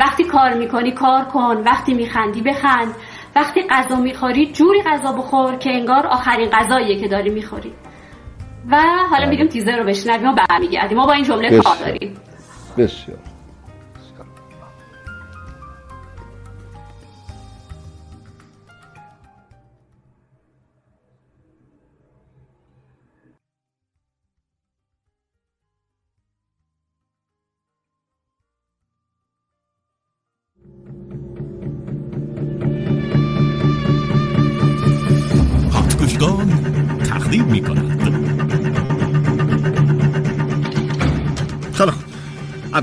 وقتی کار می‌کنی کار کن وقتی میخندی بخند. وقتی غذا می‌خوری جوری غذا بخور که انگار آخرین غذاییه که داری می‌خوری. و حالا میریم تیزر رو بشنویم و برمیگردیم. ما با این جمله کار. داریم. بسیار.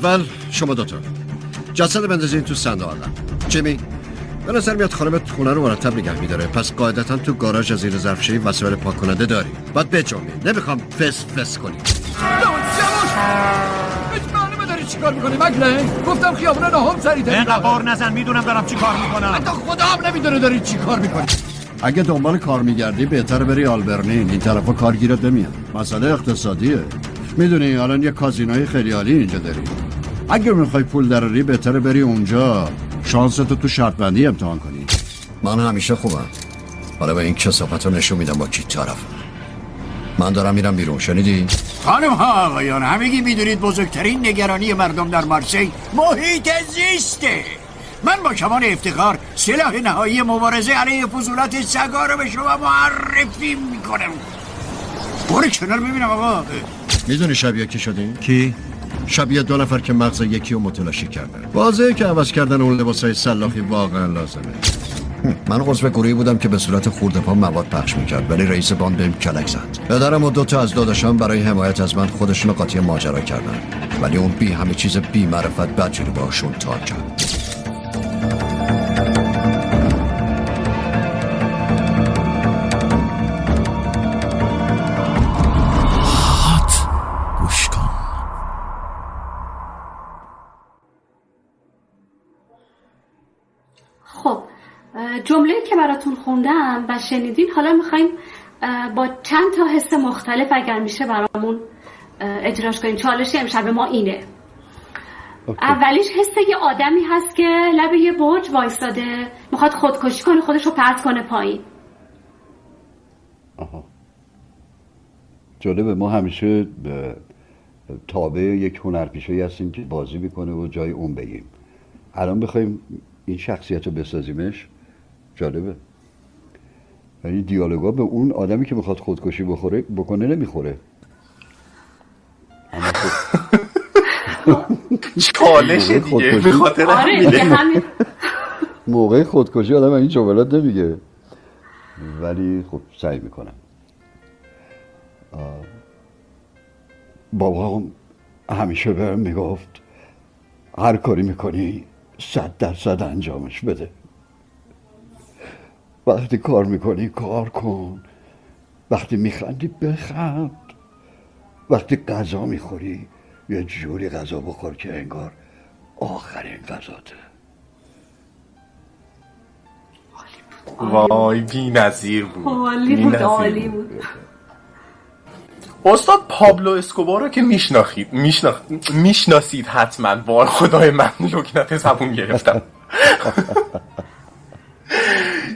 اول شما دوتا جسد بندازین تو صندوق عقب جیمی به نظر میاد خانمت خونه رو مرتب نگه میداره. پس قاعدتا تو گاراژ از زیر ظرفشویی وسایل پاک کننده داری. باید بجنبی نمی‌خوام فس فس کنی. چیکار می‌کنی مگله گفتم خیابون نهم سریده اینقدر بار نزن می‌دونم دارم چیکار می‌کنم. حتی خدا هم نمی‌دونه داری چیکار می‌کنی. اگه دنبال کار میگردی بهتر بری آلبرنین. این طرفا کارگیرت نمیاد. مسئله اقتصادیه. می‌دونی الان یه کازینوی خیلی عالی اینجا داری. اگه می‌خوای پول دراری بهتره بری اونجا. شانستو تو شرط بندی امتحان کنی. من همیشه خوبم. حالا به این کسافت رو نشون میدم با کی طرف. من دارم میرم بیرون شنیدی؟ خانم ها آقایان همگی می‌دونید بزرگترین نگرانی مردم در مارسی محیط زیسته. من با کمان افتخار سلاح نهایی مبارزه علیه فضولات سگا رو به شما معرفی می‌کنم. برو کنار ببینم آقا. می‌دونی شبیه کی شدی؟ کی؟ شبیه دو نفر که مغز یکی رو متلاشی کردن. واضحه که عوض کردن اون لباسای سلاخی واقعا لازمه. من عضو گروهی بودم که به صورت خورده پا مواد پخش می‌کرد ولی رئیس باند بهم کلک زد. پدرم و دوتا از داداشان برای حمایت از من خودشون قاطی ماجرا کردن. ولی اون بی همه چیز بی معرفت بدجوری باشون تا کرد. جمله که براتون خوندم و شنیدین حالا می‌خوایم با چند تا حس مختلف اگر میشه برامون اجراش کنیم. چالش امشب ما اینه. اولیش حس یه آدمی هست که لب یه برج وایستاده می‌خواد خودکشی کنه خودش رو پرت کنه پایین. آها. جالبه ما همیشه به تابع یک هنرپیشه‌ای هستیم که بازی می‌کنه و جای اون بگیم. الان بخوایم این شخصیت رو بسازیمش. جالبه. یعنی دیالوگا به اون آدمی که می‌خواد خودکشی بخوره بکنه نمی‌خوره. خب چالش دیگه خودکشی. به خاطر آره موقع خودکشی آدم این جملات نمیگه. ولی خب سعی می‌کنم. بابام همیشه بهم می‌گفت هر کاری می‌کنی صد درصد انجامش بده. وقتی کار می‌کنی کار کن. وقتی میخندی بخند. وقتی غذا می‌خوری یه جوری غذا بخور که انگار آخرین غذاته. وای بی نظیر بود. عالی بود عالی بود. استاد پابلو اسکوبار رو که میشناخید میشناخ... می‌شناسید حتما. وای خدای من لکنت زبون گرفتم.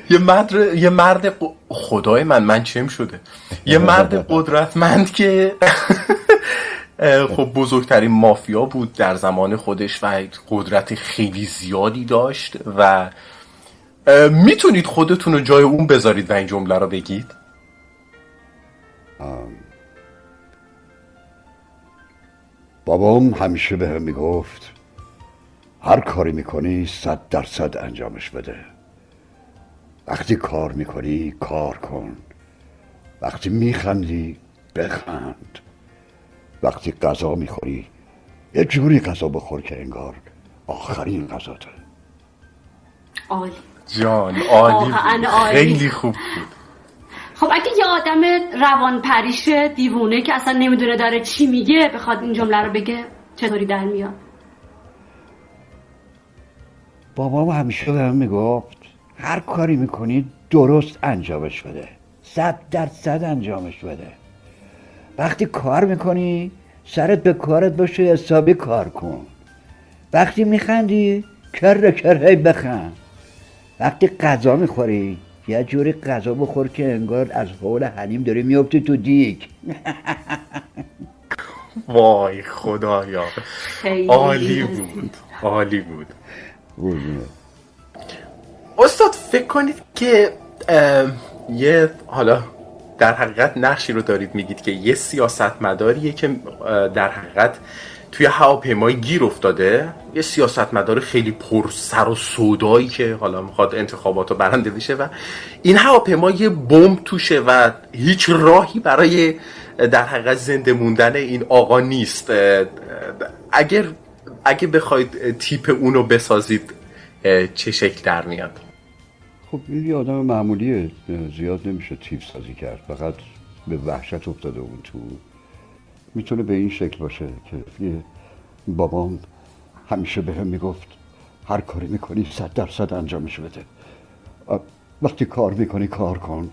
یه مرد یه مرد خدای من من چم شده؟ یه مرد قدرتمند که خب بزرگترین مافیا بود در زمان خودش و قدرت خیلی زیادی داشت و می‌تونید خودتون رو جای اون بذارید و این جمله رو بگید؟ بابام همیشه به هم می‌گفت هر کاری می‌کنی صد درصد انجامش بده. وقتی کار می‌کنی کار کن. وقتی میخندی بخند. وقتی غذا می‌خوری یه جوری غذا بخور که انگار آخرین غذاته. عالی. جان عالی. خیلی خوب بود. خب اگه یه آدم روان پریش دیوونه که اصلا نمی‌دونه داره چی میگه بخواد این جمله رو بگه چطوری در میاد؟ بابام همیشه به هم می‌گفت هر کاری می‌کنی درست انجامش بده. صد درصد انجامش بده. وقتی کار می‌کنی سرت به کارت باشه حسابی کار کن. وقتی میخندی کر کر هی بخند. وقتی غذا می‌خوری یه جوری غذا بخور که انگار از حول حنیم داری میفتی تو دیگ. وای خدایا. عالی بود. عالی بود. استاد فکر کنید که یه حالا در حقیقت نقشی رو دارید میگید که یه سیاستمداریه که در حقیقت توی هواپیمای گیر افتاده. یه سیاستمدار خیلی پر سر و سودایی که حالا می‌خواد انتخابات رو برنده بشه و این هواپیما یه بمب توشه و هیچ راهی برای در حقیقت زنده موندن این آقا نیست. اگر اگه بخواید تیپ اونو بسازید چه شکل در میاد؟ خب این یه آدم معمولیه زیاد نمیشه تیپ سازی کرد فقط به وحشت افتاده اون تو. می‌تونه به این شکل باشه که بابام همیشه به هم می‌گفت هر کاری می‌کنی صد درصد انجامش بده. وقتی کار می‌کنی کار کن.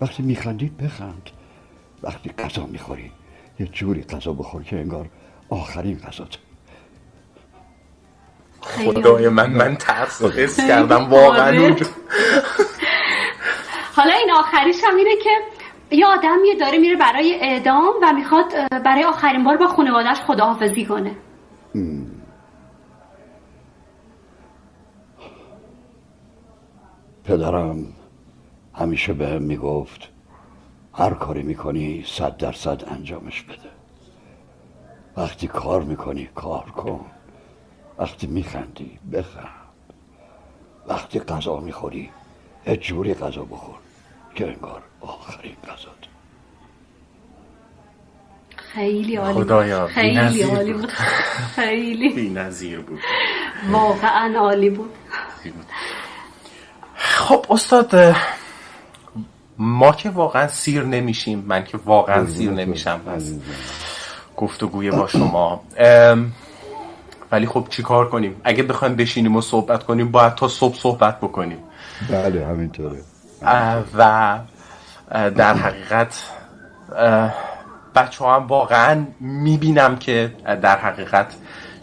وقتی میخندی بخند. وقتی غذا می‌خوری یه جوری غذا بخور که انگار آخرین غذاته. خدای من من ترس حس کردم واقعا. حالا این آخریش هم اینه که یه آدمی داره میره برای اعدام و می‌خواد برای آخرین بار با خانوادهش خداحافظی کنه. پدرم همیشه به هم می‌گفت هر کاری می‌کنی صد درصد انجامش بده. وقتی کار می‌کنی کار کن. وقتی میخندی بخند وقتی غذا می‌خوری یه جوری غذا بخور که انگار آخرین غذات خیلی عالی خدایا خیلی عالی بود خیلی بی نظیر بود واقعا عالی بود خب استاد ما که واقعا سیر نمیشیم من که واقعا سیر نمیشم از گفتگوی با شما ولی خب چیکار کنیم؟ اگه بخوایم بشینیم و صحبت کنیم باید تا صبح صحبت بکنیم. بله همینطوره. و در حقیقت بچه هم واقعا می‌بینم که در حقیقت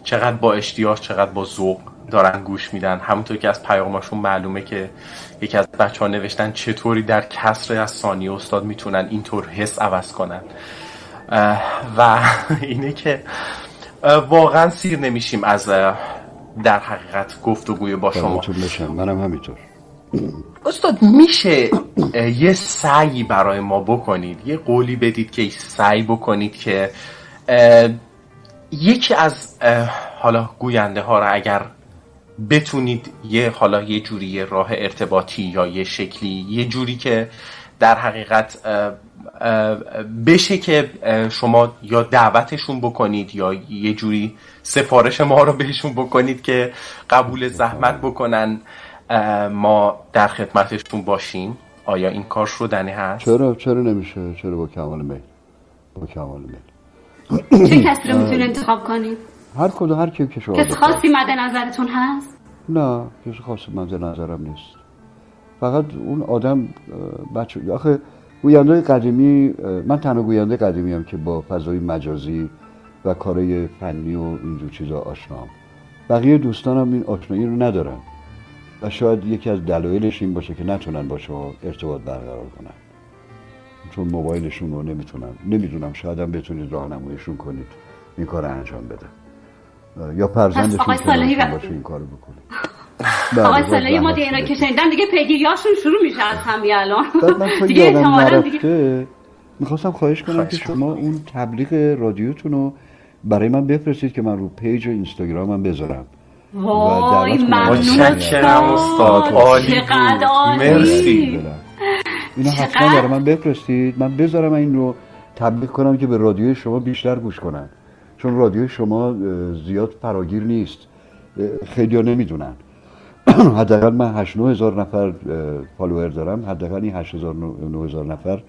چقدر با اشتیاق چقدر با ذوق دارن گوش میدن. همونطور که از پیامشون معلومه که یکی از بچه ها نوشتن چطوری در کسر از ثانیه استاد می‌تونن اینطور حس عوض کنن. و اینه که واقعا سیر نمیشیم از در حقیقت گفتگوی با شما. منم همینطور. استاد میشه یه سعی برای ما بکنید یه قولی بدید که سعی بکنید که یکی از حالا گوینده ها را اگر بتونید یه حالا یه جوری راه ارتباطی یا یه شکلی یه جوری که در حقیقت بشه که شما یا دعوتشون بکنید یا یه جوری سفارش ما رو بهشون بکنید که قبول زحمت بکنن ما در خدمتشون باشیم. آیا این کار شدنی هست؟ چرا چرا نمیشه؟ چرا با کمال میل؟ با کمال میل. چه کسی رو می‌تونید انتخاب کنید؟ هر کدوم هر کی که شما کسی خاصی مد نظرتون هست؟ نه کسی خاصی مد نظرم نیست. فقط اون آدم بچه آخه گوینده قدیمی من تنها گوینده قدیمی هم که با فضای مجازی و کارهای فنی و اینجور چیزا آشنام. بقیه دوستانم این آشنایی رو ندارن و شاید یکی از دلایلش این باشه که نتونن با شما ارتباط برقرار کنن. چون موبایلشون رو نمی‌تونن نمی‌دونم شاید هم بتونید راهنماییشون کنید این کار انجام بده یا فرزندشون باشه این کارو بکنید آقای سلاحی ما دیگه که شنیدن دیگه پیگیریاشون شروع میشه از همین الان. دیگه احتمالاً دیگه می‌خواستم خواهش کنم که شما اون تبلیغ رادیوتون رو برای من بفرستید که من رو پیج اینستاگرامم بذارم. وای ممنون استاد. عالی مرسی. اینو حتما برای من بفرستید. من بذارم این رو تبلیغ کنم که به رادیو شما بیشتر گوش کنن. چون رادیو شما زیاد فراگیر نیست. خیلی ها نمی‌دونن. حداقل من 8 هزار نفر فالوور دارم. حداقل این 8 هزار هزار نفر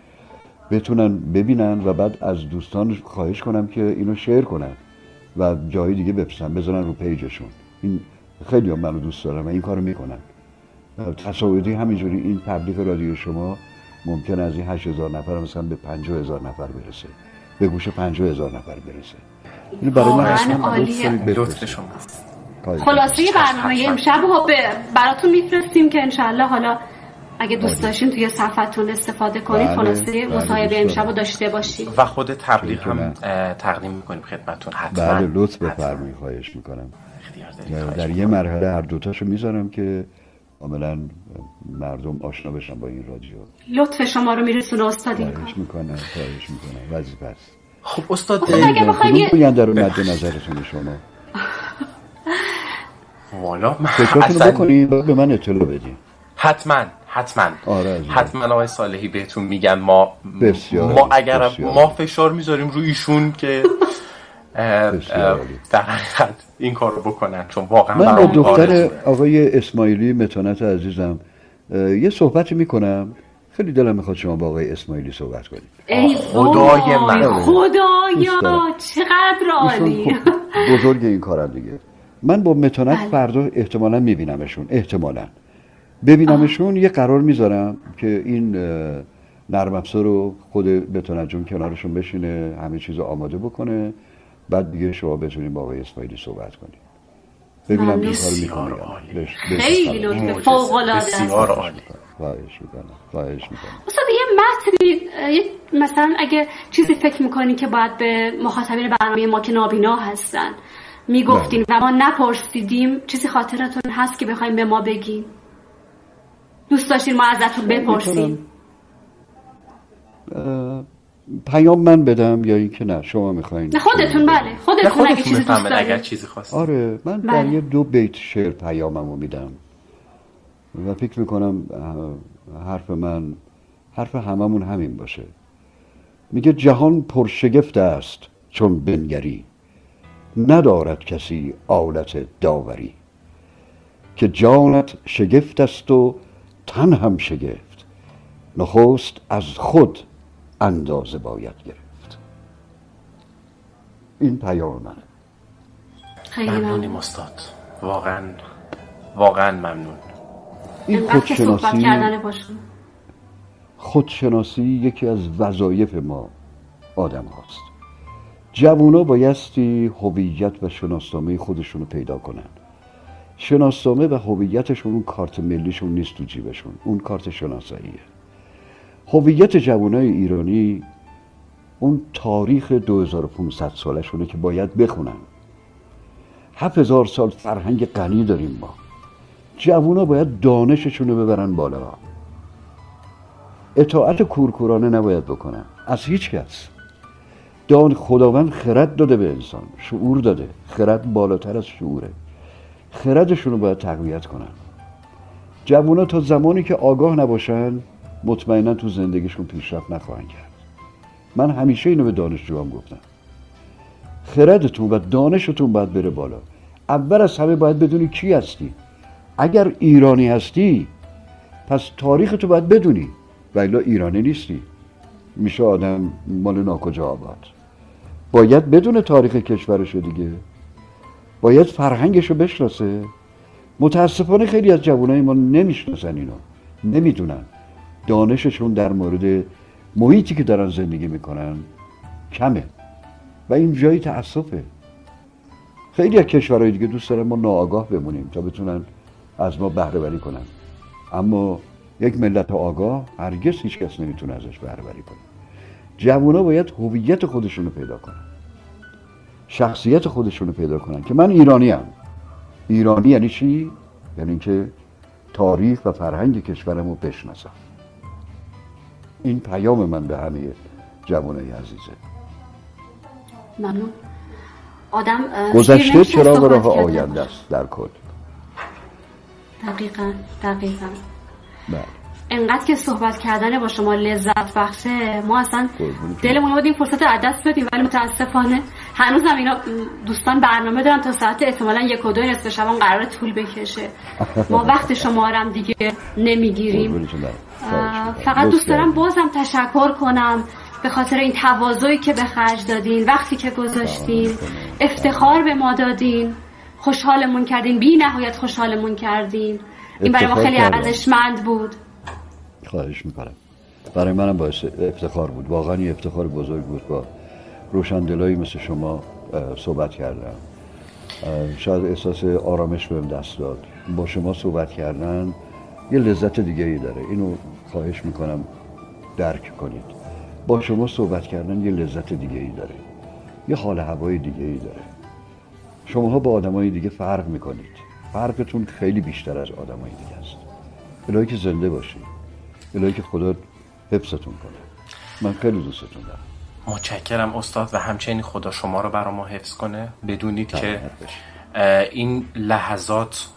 بتونن ببینن و بعد از دوستان خواهش کنم که اینو شیر کنن و جای دیگه بپسن بذارن رو پیجشون. این خیلی هم منو دوست دارم و این کارو می‌کنن. تصاویری همینجوری این تبلیغ رادیو شما ممکن از این 8000 نفر مثلا به 50000 نفر برسه. به گوش پنجاه هزار نفر برسه. اینو برای من اصلا عالیه. لطف شماست. خلاصه. برنامه امشب رو به- براتون میفرستیم که انشالله حالا اگه دوست عالی. داشتین توی صفحتون استفاده کنید بله، خلاصه بله، مصاحبه امشب. رو داشته باشید و خود تبلیغ هم تقدیم می‌کنیم خدمتتون حتما بله لطف. بفرمایید خواهش می‌کنم اختیار دارید. در, در یه. مرحله هر دوتاشو می‌ذارم که کاملا مردم آشنا بشن با این رادیو لطف شما رو میرسونه استاد این کار خواهش می‌کنم خواهش می‌کنم وظیفه است خب استاد استاد اگه بخواید رو مد نظرتون شما والا من اصلا بکنید به من اطلاع بدین حتما حتما آره. حتما آقای صالحی بهتون میگن ما بسیار ما اگر بسیار ما. فشار می‌ذاریم روی ایشون که. در حقیقت این کار رو بکنن چون واقعا من با دختر. آقای اسماعیلی متانت عزیزم یه صحبتی می‌کنم خیلی دلم می‌خواد شما با آقای اسماعیلی صحبت کنید ای خدای من. خدایا. چقدر عالی بزرگ این کارن دیگه من با متانت بله. فردا احتمالا میبینمشون احتمالا ببینمشون یه قرار می‌ذارم که این نرم افزار رو خود متانت جون کنارشون بشینه همه چیز رو آماده بکنه بعد دیگه شما بتونید با آقای اسماعیلی صحبت کنید ببینم. این. بهش- بهش خیلی سلام. لطف معجزه. فوق العاده بسیار عالی خواهش می‌کنم خواهش می‌کنم استاد یه متنی مثلا اگه چیزی فکر می‌کنی که باید به مخاطبین برنامه ما که نابینا هستن می‌گفتین و ما نپرسیدیم. چیزی خاطرتون هست که بخوایم به ما بگین؟ دوست داشتین ما ازتون بپرسیم؟ اه، پیام من بدم یا اینکه نه شما می‌خواین نه خودتون بله نه خودتون اگه خودتون چیزی دوست اگر دارین. چیزی خواست. آره من در بله. یه دو بیت شعر پیاممو میدم. و فکر می‌کنم حرف من حرف هممون همین باشه. میگه جهان پرشگفت است چون بنگری. ندارد کسی آلت داوری که جانت شگفت است و تن هم شگفت نخست از خود اندازه باید گرفت. این پیام منه. خیلی ممنونیم ممنون. استاد. واقعا واقعا ممنون. این خودشناسی خودشناسی یکی از وظایف ما آدم هاست. جوونا بایستی هویت و شناسنامه خودشون رو پیدا کنن. شناسنامه و هویتشون اون کارت ملیشون نیست تو جیبشون. اون کارت شناساییه. هویت جوانای ایرانی اون تاریخ 2500 سالشونه که باید بخونن. 7000 سال فرهنگ غنی داریم ما. جوونا باید دانششون رو ببرن بالا. اطاعت کورکورانه نباید بکنن. از هیچ کس. دان خداوند خرد داده به انسان شعور داده. خرد بالاتر از شعوره. خردشون رو باید تقویت کنن. جوونا تا زمانی که آگاه نباشن مطمئنا تو زندگیشون پیشرفت نخواهند کرد. من همیشه اینو به دانشجوام گفتم. خردتون و دانشتون باید بره بالا. اول از همه باید بدونی کی هستی. اگر ایرانی هستی پس تاریخ تو باید بدونی. و ایرانی نیستی. میشه آدم مال ناکجا آباد. باید بدون تاریخ کشورشو دیگه. باید فرهنگشو بشناسه. متاسفانه خیلی از جوانای ما نمی‌شناسن اینو. نمی‌دونن. دانششون در مورد محیطی که دارن زندگی می‌کنن کمه. و این جایی تاسفه خیلی از کشورهای دیگه دوست دارن ما ناآگاه بمونیم تا بتونن از ما بهره وری کنن. اما یک ملت آگاه هرگز هیچ کس نمی‌تونه ازش بهره وری کنه. جوونا باید هویت خودشون رو پیدا کنن. شخصیت خودشون رو پیدا کنن که من ایرانی ام ایرانی یعنی چی؟ یعنی اینکه تاریخ و فرهنگ کشورم رو بشناسم. این پیام من به همه جوانای عزیزه. ممنون. آدم گذشته صحبت راه. آینده است در کل؟ دقیقا دقیقا. بله. انقدر که صحبت کردن با شما لذت بخشه ما اصلا دلمون رو این فرصت رو دست بدیم ولی متاسفانه هنوزم اینا دوستان برنامه دارن تا ساعت احتمالا یک و دو نصف شبان قرار طول بکشه. ما وقت شما هم دیگه نمی‌گیریم. فقط دوست دارم. بازم تشکر کنم به خاطر این تواضعی که به خرج دادین وقتی که گذاشتین افتخار به ما دادین. خوشحالمون کردین. بی نهایت خوشحالمون کردین. این برای ما خیلی. ارزشمند بود. خواهش می‌کنم. برای منم باعث افتخار بود. واقعا یه افتخار بزرگ بود با روشندلایی مثل شما صحبت کردم شاید احساس آرامش بهم دست داد. با شما صحبت کردن یه لذت دیگه ای داره. اینو خواهش می‌کنم درک کنید. با شما صحبت کردن یه لذت دیگه ای داره. یه حال هوای دیگه ای داره. شماها با آدمای دیگه فرق می‌کنید. فرقتون خیلی بیشتر از آدمای دیگه است. الهی که زنده باشید. الهی که خدا حفظتون کنه. من خیلی دوستتون دارم. متشکرم استاد و همچنین خدا شما رو برا ما حفظ کنه. بدونید که این لحظات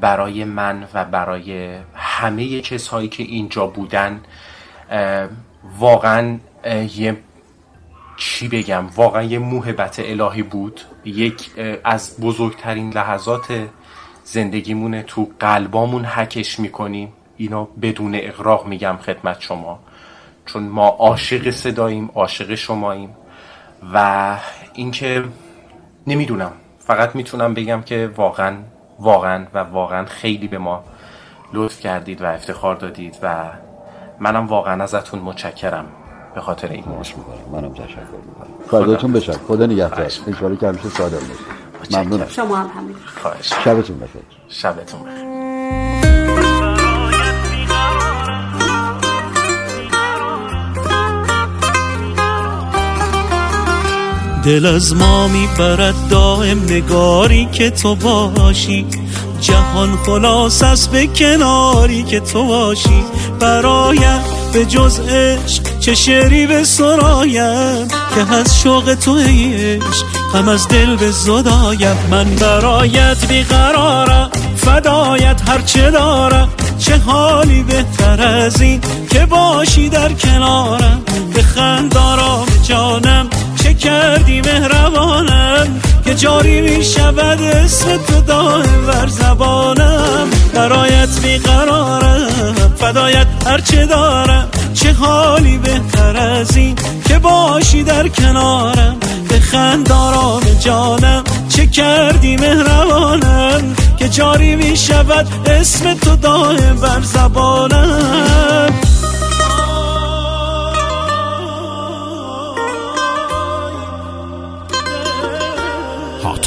برای من و برای همه کسایی که اینجا بودن واقعا یه چی بگم واقعا یه موهبت الهی بود. یک از بزرگترین لحظات زندگیمونه تو قلبامون حکش می‌کنیم. اینا بدون اقراق میگم خدمت شما. چون ما عاشق صداییم عاشق شماییم و اینکه نمی‌دونم فقط می‌تونم بگم که واقعا واقعا و واقعا خیلی به ما لطف کردید و افتخار دادید و منم واقعا ازتون متشکرم به خاطر این. ماش می‌کنم منم تشکر می‌کنم. فرداتون بشه خدا نگهدار. ان که همیشه ساده باشید ممنونم. شما هم همین. خواهش. شبتون بخیر. شبتون بخیر. دل از ما می‌برد دائم نگاری که تو باشی. جهان خلاص است به کناری که تو باشی. برایم به جز عشق چه شعری به سرایم؟ که از شوق تو عشق غم از دل به زدایم. من برایت بیقرارم فدایت هرچه دارم. چه حالی بهتر از این که باشی در کنارم؟ به خندارم جانم کردی مهربانم که جاری می شود اسم تو دائم بر زبانم. برایت بیقرارم فدایت هرچه دارم. چه حالی بهتر از این که باشی در کنارم. به خندارام جانم چه کردی مهربانم؟ که جاری می شود اسم تو دائم بر زبانم.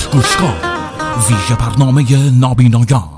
گوش کن ویژه برنامه نابینایان.